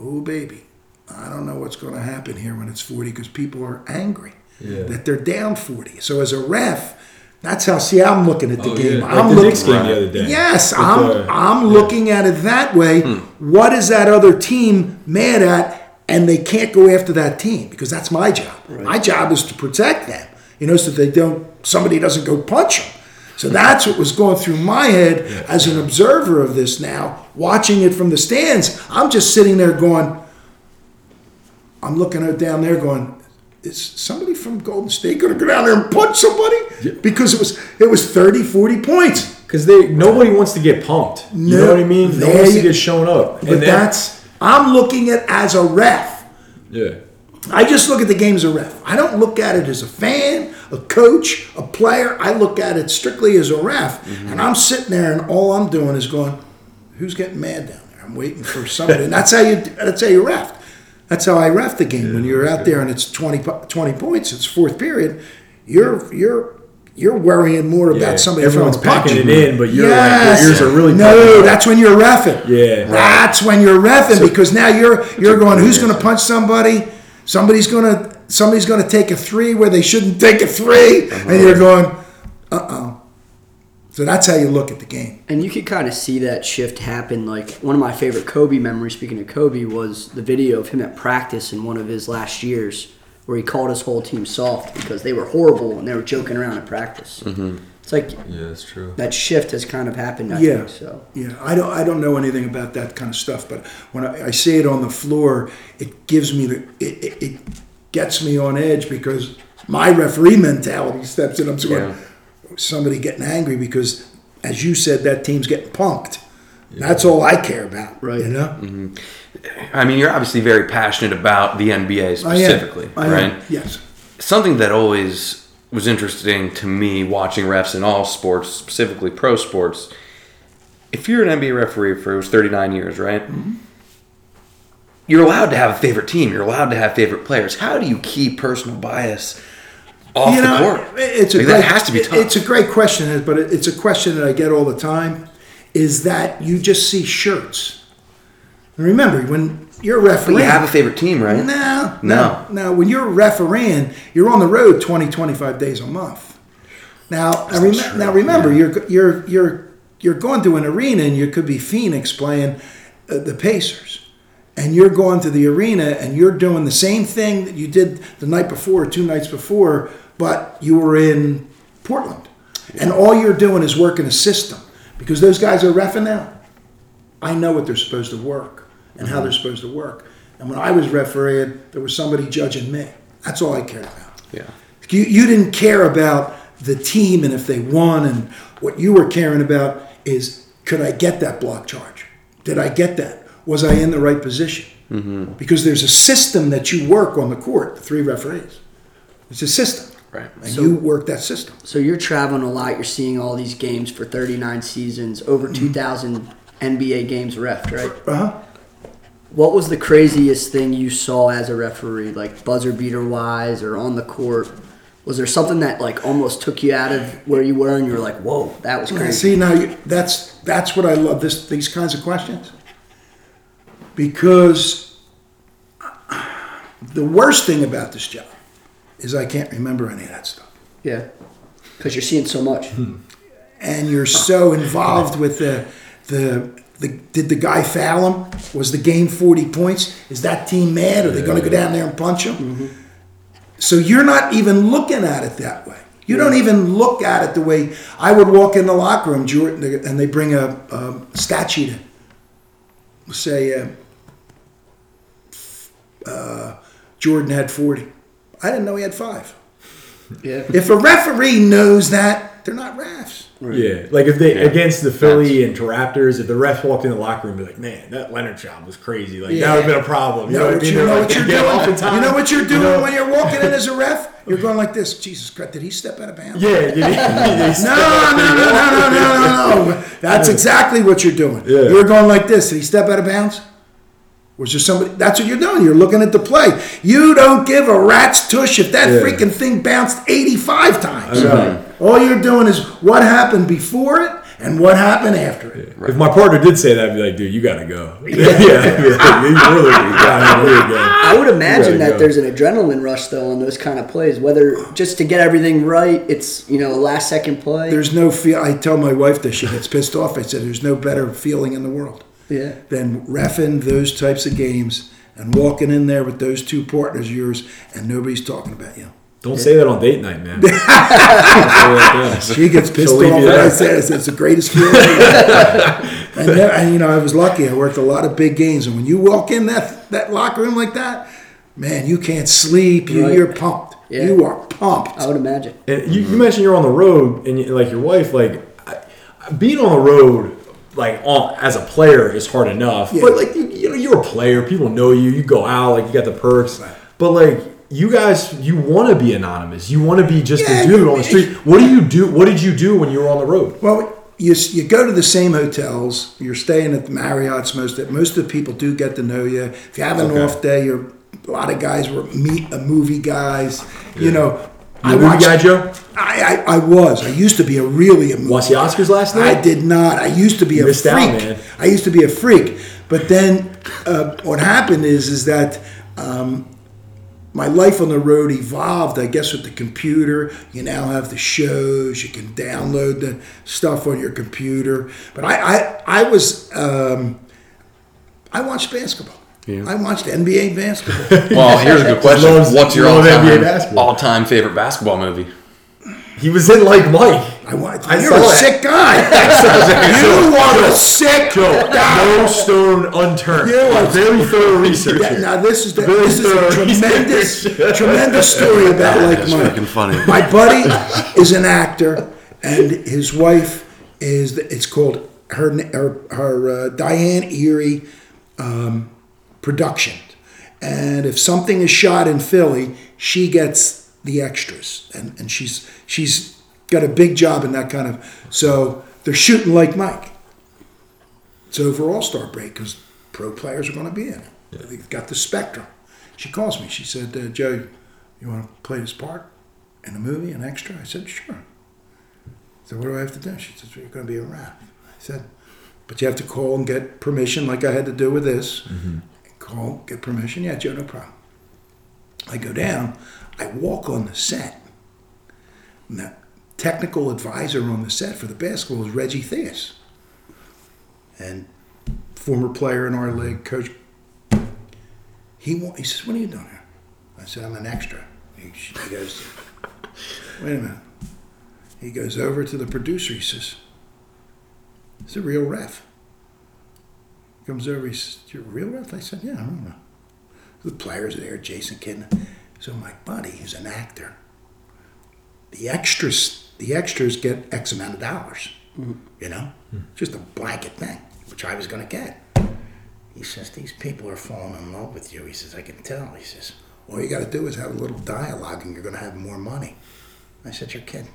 Oh, baby, I don't know what's going to happen here when it's 40 because people are angry Yeah. that they're down 40. So as a ref, that's how, see, I'm looking at the Oh, game. yeah. Like I'm the looking game the other day. Yes, I'm the- I'm looking at it that way. Hmm. What is that other team mad at? And they can't go after that team because that's my job. My job is to protect them, you know, so they don't somebody doesn't go punch them. So that's what was going through my head as an observer of this now, watching it from the stands. I'm just sitting there going, I'm looking at down there going, is somebody from Golden State going to go down there and punch somebody? Because it was it was 30, 40 points. Because they nobody wants to get pumped. You know what I mean? No one wants to get shown up. But that's I'm looking at as a ref. yeah. I just look at the game as a ref. I don't look at it as a fan, a coach, a player. I look at it strictly as a ref. Mm-hmm. And I'm sitting there and all I'm doing is going, who's getting mad down there? I'm waiting for somebody. and that's how you that's how you ref. That's how I ref the game. when you're out there and it's 20, 20 points, it's fourth period, you're you're you're worrying more Yeah, about somebody everyone's throwing packing it in, but you're like, your ears are really no. That's when you're refing. Yeah. that's when you're refing because now you're you're going. Who's going to punch somebody? Somebody's going to somebody's going to take a three where they shouldn't take a 3 uh-huh. and you're going. So that's how you look at the game. And you could kind of see that shift happen. Like one of my favorite Kobe memories, speaking of Kobe, was the video of him at practice in one of his last years where he called his whole team soft because they were horrible and they were joking around at practice. Mm-hmm. It's like Yeah, that's true. that shift has kind of happened. I Yeah. think so. Yeah, I don't I don't know anything about that kind of stuff, but when I, I see it on the floor, it gives me the it, it, it gets me on edge because my referee mentality steps in. I'm going, Yeah. Somebody getting angry because, as you said, that team's getting punked. That's all I care about, Right. You know, I mean, you're obviously very passionate about the NBA I am. specifically, I am. right? Yes. Something that always was interesting to me watching refs in all sports, specifically pro sports. If you're an NBA referee for it was 39 years, right? Mm-hmm. You're allowed to have a favorite team. You're allowed to have favorite players. How do you keep personal bias off you the know, court? It's a Like, great, that has to be tough. It's a great question, but it's a question that I get all the time. Is that you just see shirts? And remember, when you're a But referee, you have a favorite team, right? No, No. no, no. When you're refereeing, you're on the road 20, 25 days a month. Now, rem- true. now remember, you're you're you're you're going to an arena, and you could be Phoenix playing uh, the Pacers, and you're going to the arena, and you're doing the same thing that you did the night before, two nights before, but you were in Portland, and all you're doing is working a system because those guys are refing out. I know what they're supposed to work and how they're supposed to work. And when I was refereeing, there was somebody judging me. That's all I cared about. Yeah. You, you didn't care about the team and if they won, and what you were caring about is could I get that block charge? Did I get that? Was I in the right position? Mm-hmm. Because there's a system that you work on the court, the three referees. It's a system. Right. And you work that system. So you're traveling a lot. You're seeing all these games for 39 seasons, over 2,000 NBA games ref, right? Uh huh. What was the craziest thing you saw as a referee, like buzzer beater wise or on the court? Was there something that like almost took you out of where you were and you were like, "Whoa, that was crazy"? See now, you, that's that's what I love. This these kinds of questions. because the worst thing about this job is I can't remember any of that stuff. Yeah. Because you're seeing so much. and you're so involved with the the the did the guy foul him? Was the game forty points? Is that team mad? Are they going to go down there and punch him? So you're not even looking at it that way. You don't even look at it the way I would walk in the locker room, Jordan, and they bring a, a stat sheet in. Say, uh, uh, Jordan had forty. I didn't know he had five. Yeah. If a referee knows that, they're not refs. Yeah, like if they against the Philly and Raptors, if the refs walked in the locker room, and be like, "Man, that Leonard job was crazy." Like that would have been a problem. You know know, what what I mean? you They're know like, what you're "They get off in doing? You know what you're doing You know? when you're walking in as a ref? You're going like this. Jesus Christ, did he step out of bounds? Yeah, did he- did he No, no, no, no, no, no, no, no, no. That's exactly what you're doing. Yeah. You're going like this. Did he step out of bounds? Was there somebody? That's what you're doing. You're looking at the play. You don't give a rat's tush if that Yeah. freaking thing bounced 85 times. know. All you're doing is what happened before it and what happened after it. If my partner did say that, I'd be like, "Dude, you gotta go." yeah, I'd be like, you really gotta go again. I would imagine that go. there's an adrenaline rush though on those kind of plays. Whether just to get everything right, it's you know a last second play. There's no feel. I tell my wife that She gets pissed off. I said, "There's no better feeling in the world yeah. than refing those types of games and walking in there with those two partners of yours, and nobody's talking about you." Don't say that on date night, man. Don't say that then. She gets pissed off. you when I there. said it's, it's the greatest feeling. and, then- and you know, I was lucky. I worked a lot of big games, and when you walk in that that locker room like that, man, you can't sleep. You, Right. You're pumped. Yeah. You are pumped. I would imagine. And you, you mentioned you're on the road, and you, like your wife, like I, being on the road, like on as a player is hard enough. Yeah. But like you, you know, you're a player. People know you. You go out, like you got the perks. Right. But like you guys, you want to be anonymous. You want to be just Yeah, a dude on the street. What do you do? What did you do when you were on the road? Well, you, you go to the same hotels. You're staying at the Marriott's. Most of, most of the people do get to know you. If you have an Okay. off day, you're a lot of guys were meet a movie guys. You know, You a movie watched- guy, Joe? I, I I was. I used to be a really a movie. Watch the Oscars last night. I did not. I used to be a missed freak. out, man. I used to be a freak. But then uh, what happened is is that um, my life on the road evolved. I guess with the computer, you now have the shows. You can download the stuff on your computer. But I I, I was um, I watched basketball. I watched NBA basketball. Well, here's a good question. loves- What's your loves all-time, NBA basketball. all-time favorite basketball movie? He was in like Mike. I want. I You're saw a it. sick guy. you are a sick guy. No stone unturned. You are- very thorough research. Yeah, now this is the, Very this is a tremendous, tremendous story about Like That's Mike. freaking funny. My buddy is an actor, and his wife is. the- It's called her her, her uh, Diane Heery um, production, and if something is shot in Philly, she gets the extras, and and she's she's got a big job in that kind of. So they're shooting like Mike. It's over All Star break because pro players are going to be in it. They've got the spectrum. She calls me. She said, uh, "Joe, you want to play this part in the movie, an extra?" I said, "Sure." So what do I have to do? She said, well, "You're going to be a rap." I said, "But you have to call and get permission, like I had to do with this. Call, get permission. Yeah, Joe, no problem." I go down. I walk on the set. And the technical advisor on the set for the basketball is Reggie Theus and former player in our league, coach. He he says, "What are you doing here?" I said, "I'm an extra." He, he goes, "Wait a minute." He goes over to the producer. He says, "It's a real ref." He comes over. He says, "You're real ref?" I said, "Yeah, I remember." The players there, Jason Kidd. So my buddy is an actor. The extras, the extras get X amount of dollars. Mm-hmm. You know, hmm. just a blanket thing, which I was going to get. He says, These people are falling in love with you. He says, I can tell. He says, All you got to do is have a little dialogue and you're going to have more money. I said, You're kidding.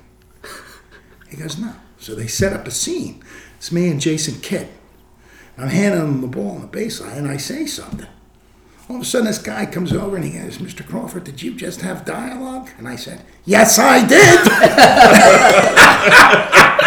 He goes, No. So they set up a scene. It's me and Jason Kidd. I'm handing him the ball on the baseline and I say something. All of a sudden, this guy comes over and he goes, Mr. Crawford, did you just have dialogue? And I said, Yes, I did.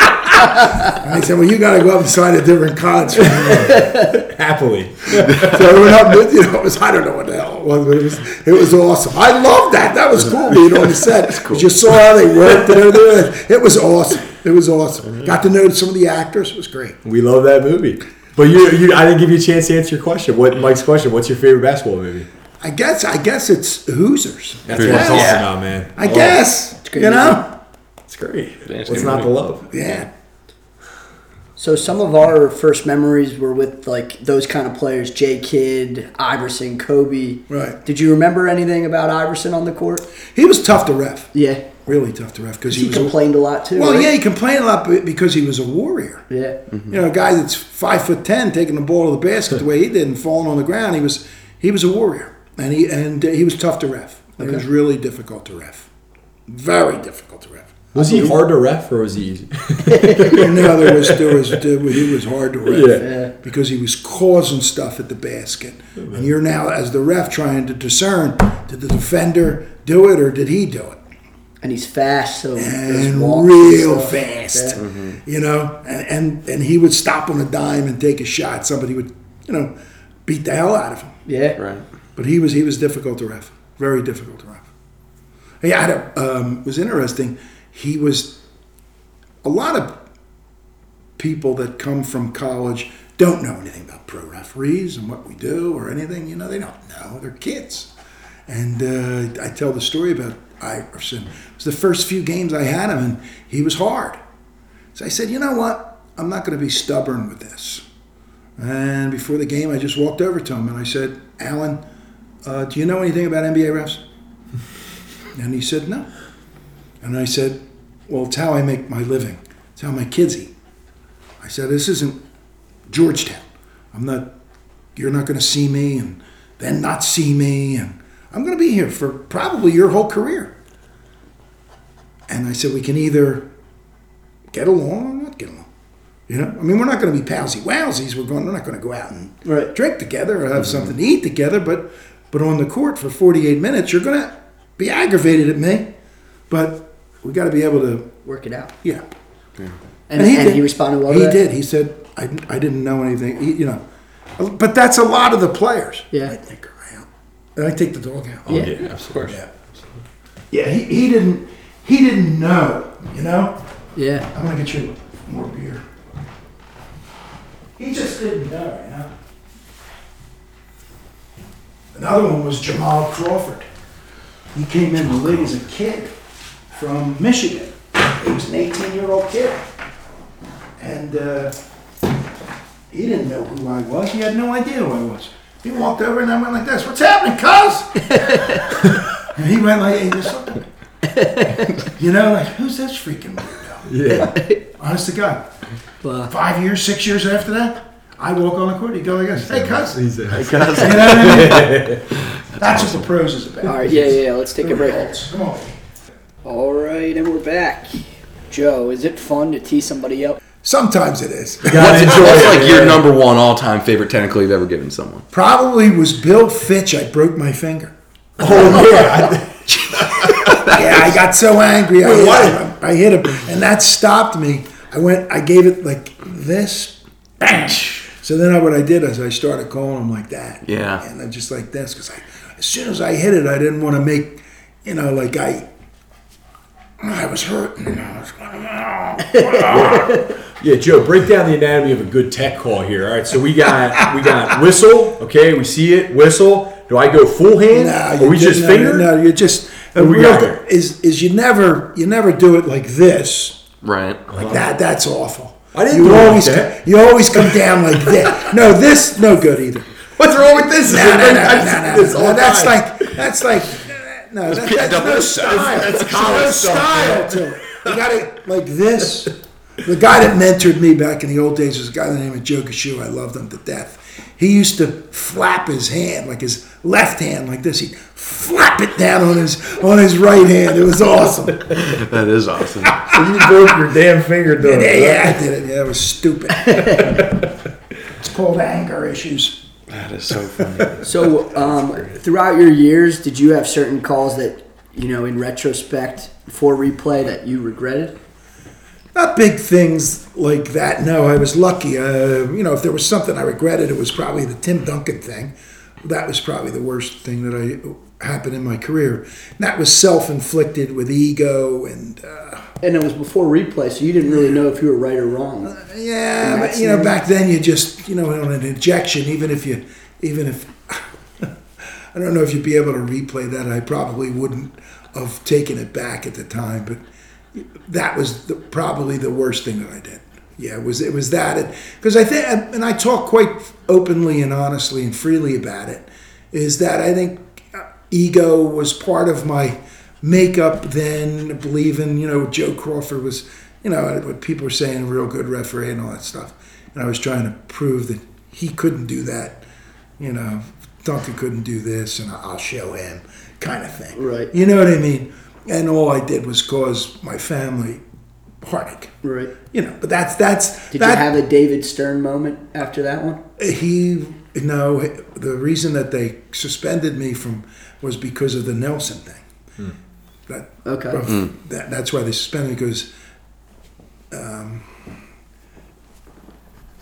And I said, well, you got to go up and sign a different contract. Happily. so we went up, you know, it was, I don't know what the hell it was, but it was, it was awesome. I loved that. That was cool being on the set. cool. You saw how they worked and everything. It was awesome. It was awesome. Got to know some of the actors. It was great. We love that movie. But you, you, I didn't give you a chance to answer your question. What Mike's question? What's your favorite basketball movie? I guess, I guess it's Hoosiers. That's what I'm Yeah. talking about, man. I guess, good you know? It's great. it's What's not to movie. love? Yeah. So some of our first memories were with like those kind of players: J. Kidd, Iverson, Kobe. Right. Did you remember anything about Iverson on the court? He was tough to ref. Yeah. Really tough to ref because he, He was. complained a lot too. well, right? yeah, he complained a lot because he was a warrior. Yeah. You know, a guy that's five foot ten taking the ball to the basket the way he did and falling on the ground. He was he was a warrior, and he and uh, he was tough to ref. It was really difficult to ref. Very difficult to ref. Was he hard to ref or was he easy? no, there was there was there was- he was hard to ref Yeah. because he was causing stuff at the basket, and you're now as the ref trying to discern did the defender do it or did he do it? And he's fast, so and real stuff. fast, Yeah. you know. And, and and he would stop on a dime and take a shot. Somebody would, you know, beat the hell out of him. Yeah. Right. But he was he was difficult to ref, very difficult to ref. He had a um, it was interesting. He was a lot of people that come from college don't know anything about pro referees and what we do or anything. You know, they don't know. They're kids. And uh, I tell the story about Iverson. It was the first few games I had him, and he was hard. So I said, you know what? I'm not going to be stubborn with this. And before the game, I just walked over to him and I said, Allen, uh, do you know anything about NBA refs? And he said, no. And I said, well, it's how I make my living. It's how my kids eat. I said, this isn't Georgetown. I'm not, you're not going to see me and then not see me. And I'm going to be here for probably your whole career. And I said, we can either get along or not get along. You know, I mean, we're not going to be palsy wowsies. We're going. We're not going to go out and Right. drink together or have mm-hmm. something to eat together. But, but on the court for 48 minutes, you're going to be aggravated at me. But we got to be able to, Work it out. yeah. And, and he, did. responded well. He to that? did. He said, I, I didn't know anything. He, you know, but that's a lot of the players. Yeah. I take her out. And I take the dog out. Oh, Yeah. yeah, of course. Yeah. Yeah. He, he didn't. He didn't know. You know. Yeah. I'm gonna get you more beer. He just didn't know, you know. Another one was Jamal Crawford. He came in the league as a kid from Michigan. He was an 18-year-old kid, and uh, he didn't know who I was. He had no idea who I was. He walked over and I went like this. What's happening, cuz? and he went like, he just looked at me. You know, like who's this freaking weirdo? Yeah. Honest to God. Wow. Uh, Five years, six years after that, I walk on the court. He go like this. Hey, cuz. He's a, You know what I mean? That's what the pros is about. All right. Yeah. Yeah. Let's take a break. Come on. All right, and we're back. Joe, is it fun to tee somebody up? Sometimes it is. gotta enjoy What's it, like your number one all time favorite technical you've ever given someone? Probably was Bill Fitch. I broke my finger. Oh yeah. Yeah, I got so angry. I, hit him. I hit him, and that stopped me. I went. I gave it like this. Bang. So then I, what I did is I started calling him like that. Yeah. And then just like this, because as soon as I hit it, I didn't want to make, you know, like I, I was hurt. And I was going, "Oh." Yeah, Joe, break down the anatomy of a good tech call here. All right, so we got we got whistle. Okay, we see it. Whistle. Do I go full hand No, or we you just no, finger? No, you just. What we real got good here? Is is you never you never do it like this. Right. Like that. That's awful. I didn't you do it like always that. you always come down like this. No, this no good either. What's wrong with this? No, no, no, I no, see no, this all no. the That's time. like that's like no. That, that's no PIW style. That's There's college no stuff, style to it. You got it like this. The guy that mentored me back in the old days was a guy by the name of Joe Gushue. I loved him to death. He used to flap his hand, like his left hand, like this. He'd flap it down on his on his right hand. It was awesome. That is awesome. you broke your damn finger doing Yeah, it. yeah, I did it. Yeah, it was stupid. it's called anger issues. That is so funny. So, um, throughout your years, did you have certain calls that you know, in retrospect, for replay, that you regretted? not big things like that. No, I was lucky. Uh, you know, if there was something I regretted, it was probably the Tim Duncan thing. That was probably the worst thing that I happened in my career. And that was self-inflicted with ego and. Uh, And it was before replay, so you didn't really know if you were right or wrong. Yeah, but you know, back then you just, you know, on an injection, even if you, even if, I don't know if you'd be able to replay that. I probably wouldn't have taken it back at the time, but that was the, probably the worst thing that I did. Yeah, it was it was that because I think, and I talk quite openly and honestly and freely about it, is that I think uh, ego was part of my makeup then, believing, you know, Joe Crawford was, you know, what people were saying, a real good referee and all that stuff. And I was trying to prove that he couldn't do that, you know, Duncan couldn't do this, and I'll show him, kind of thing. Right. You know what I mean? And all I did was cause my family heartache. Right. You know, but that's that's Did that, you have a David Stern moment after that one? he no the reason that they suspended me from was because of the Nelson thing. Hmm. That, Okay. of- that that's why they suspended me because um,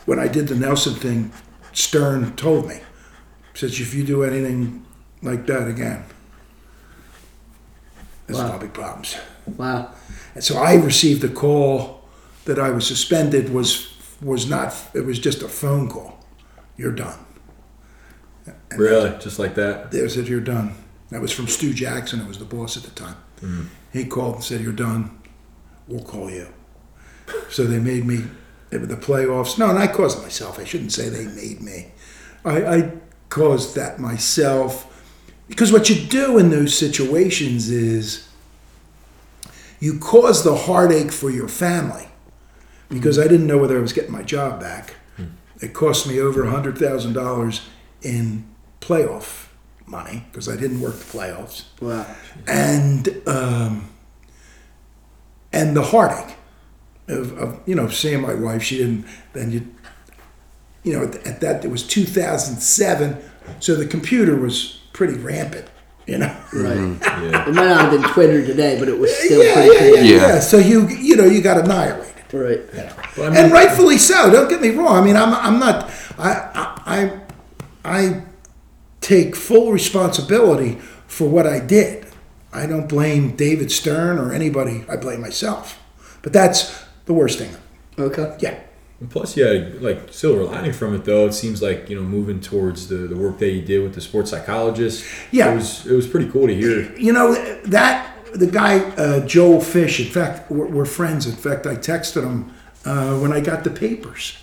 when I did the Nelson thing, Stern told me says if you do anything like that again, there's Wow. gonna be problems. Wow. And so I received a call that I was suspended was was not it was just a phone call. You're done. Really, just like that. They said you're done. That was from Stu Jackson, who was the boss at the time. He called and said you're done. We'll call you. So they made me they were the playoffs. No, and I caused it myself. I shouldn't say they made me. I, I caused that myself because what you do in those situations is you cause the heartache for your family because I didn't know whether I was getting my job back. Hmm. It cost me over hundred thousand dollars in playoff money because I didn't work the playoffs, Wow. and um, and the heartache of, of you know seeing my wife. She didn't. Then you you know at, at that it was two thousand seven, so the computer was pretty rampant. You know. Right. Yeah. It might not have been Twitter today, but it was still yeah, pretty yeah, yeah, Yeah. yeah. So you you know you got annihilated. Right. Well, I mean- and rightfully so. Don't get me wrong. I mean, I'm I'm not. I I I, I take full responsibility for what I did. I don't blame David Stern or anybody. I blame myself. But that's the worst thing. Okay. Yeah. And Plus, you had like silver lining from it, though. It seems like you know moving towards the, the work that you did with the sports psychologist. Yeah. it was it was pretty cool to hear. You know that the guy uh, Joel Fish. In fact, we're, we're friends. In fact, I texted him uh, when I got the papers.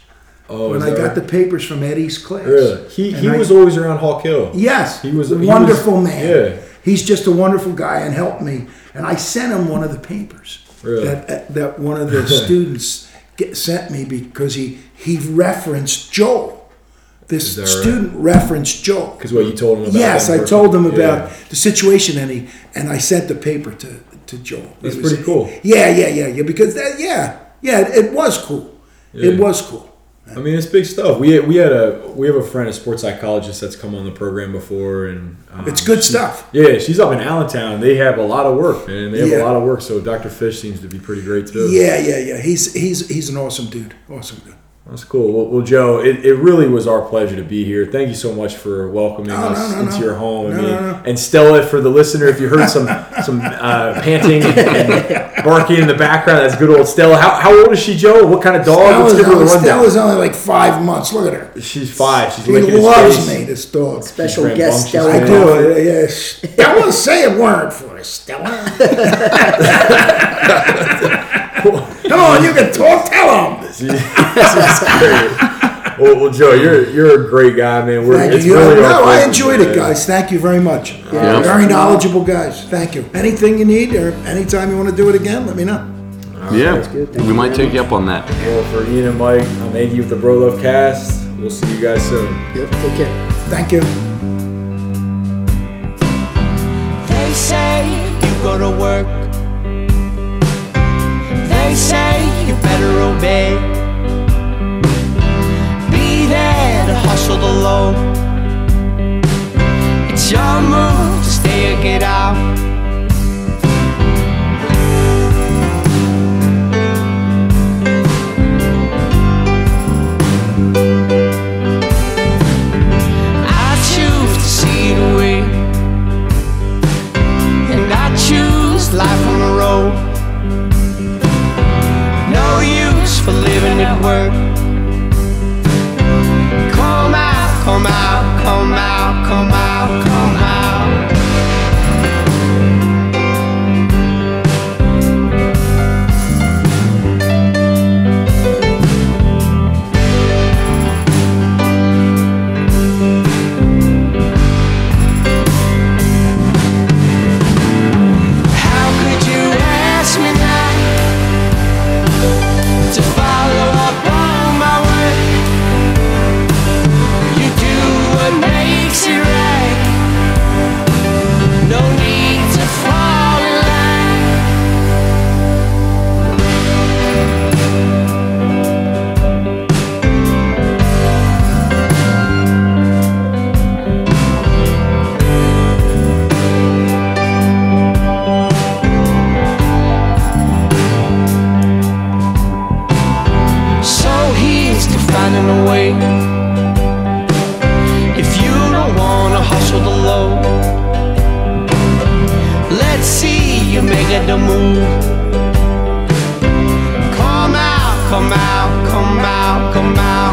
Oh, when is I got right? the papers from Eddie's class. really, he And he I- was always around Hawk Hill. Yes, He was- a wonderful was- man. yeah. he's just a wonderful guy and helped me. And I sent him one of the papers Really? that, that that one of the students get, sent me because he he referenced Joel. This Is that right? student referenced Joel. Because what you told him about. Yes, them I told him Yeah. about the situation, and he and I sent the paper to to Joel. That's It was- pretty cool. Yeah, yeah, yeah, yeah. Because that, yeah, yeah, it, it was cool. Yeah. It was cool. I mean, it's big stuff. We we had a we have a friend, a sports psychologist, that's come on the program before, and um, It's good she- stuff. Yeah, she's up in Allentown. They have a lot of work, man. They have Yeah. a lot of work. So Dr. Fish seems to be pretty great too. Yeah, yeah, yeah. He's he's he's an awesome dude. Awesome dude. That's cool. Well, well Joe, it, it really was our pleasure to be here. Thank you so much for welcoming Oh, us no, no, into no. your home. I mean, no, no. and Stella, for the listener, if you heard some some uh, panting and barking in the background, that's good old Stella. How, how old is she, Joe? What kind of dog? Let's give her a only, rundown. Stella's only like five months. Look at her. She's five. She's She licking his loves me, this dog. Special guest. Stella. I Yeah. do. Yes. Stella, say a word for us, Stella. Come on, you can talk. Tell him. This is great. Well, well, Joe, you're you're a great guy, man. We're, Thank it's you. really no, I enjoyed it, guys. Thank you very much. Yeah. Very knowledgeable guys. Thank you. Anything you need or anytime you want to do it again, let me know. Yeah, good. We you might very take you up on that. Well, for Ian and Mike, I'm Andy with the Bro Love Cast. We'll see you guys soon. Yep. Take care. Thank you. They say you go to work. They say you better obey. Be there to hustle the low. It's your move to stay or get out. at work. Come out, come out, come out, come out. moon. Come out, come out, come out, come out.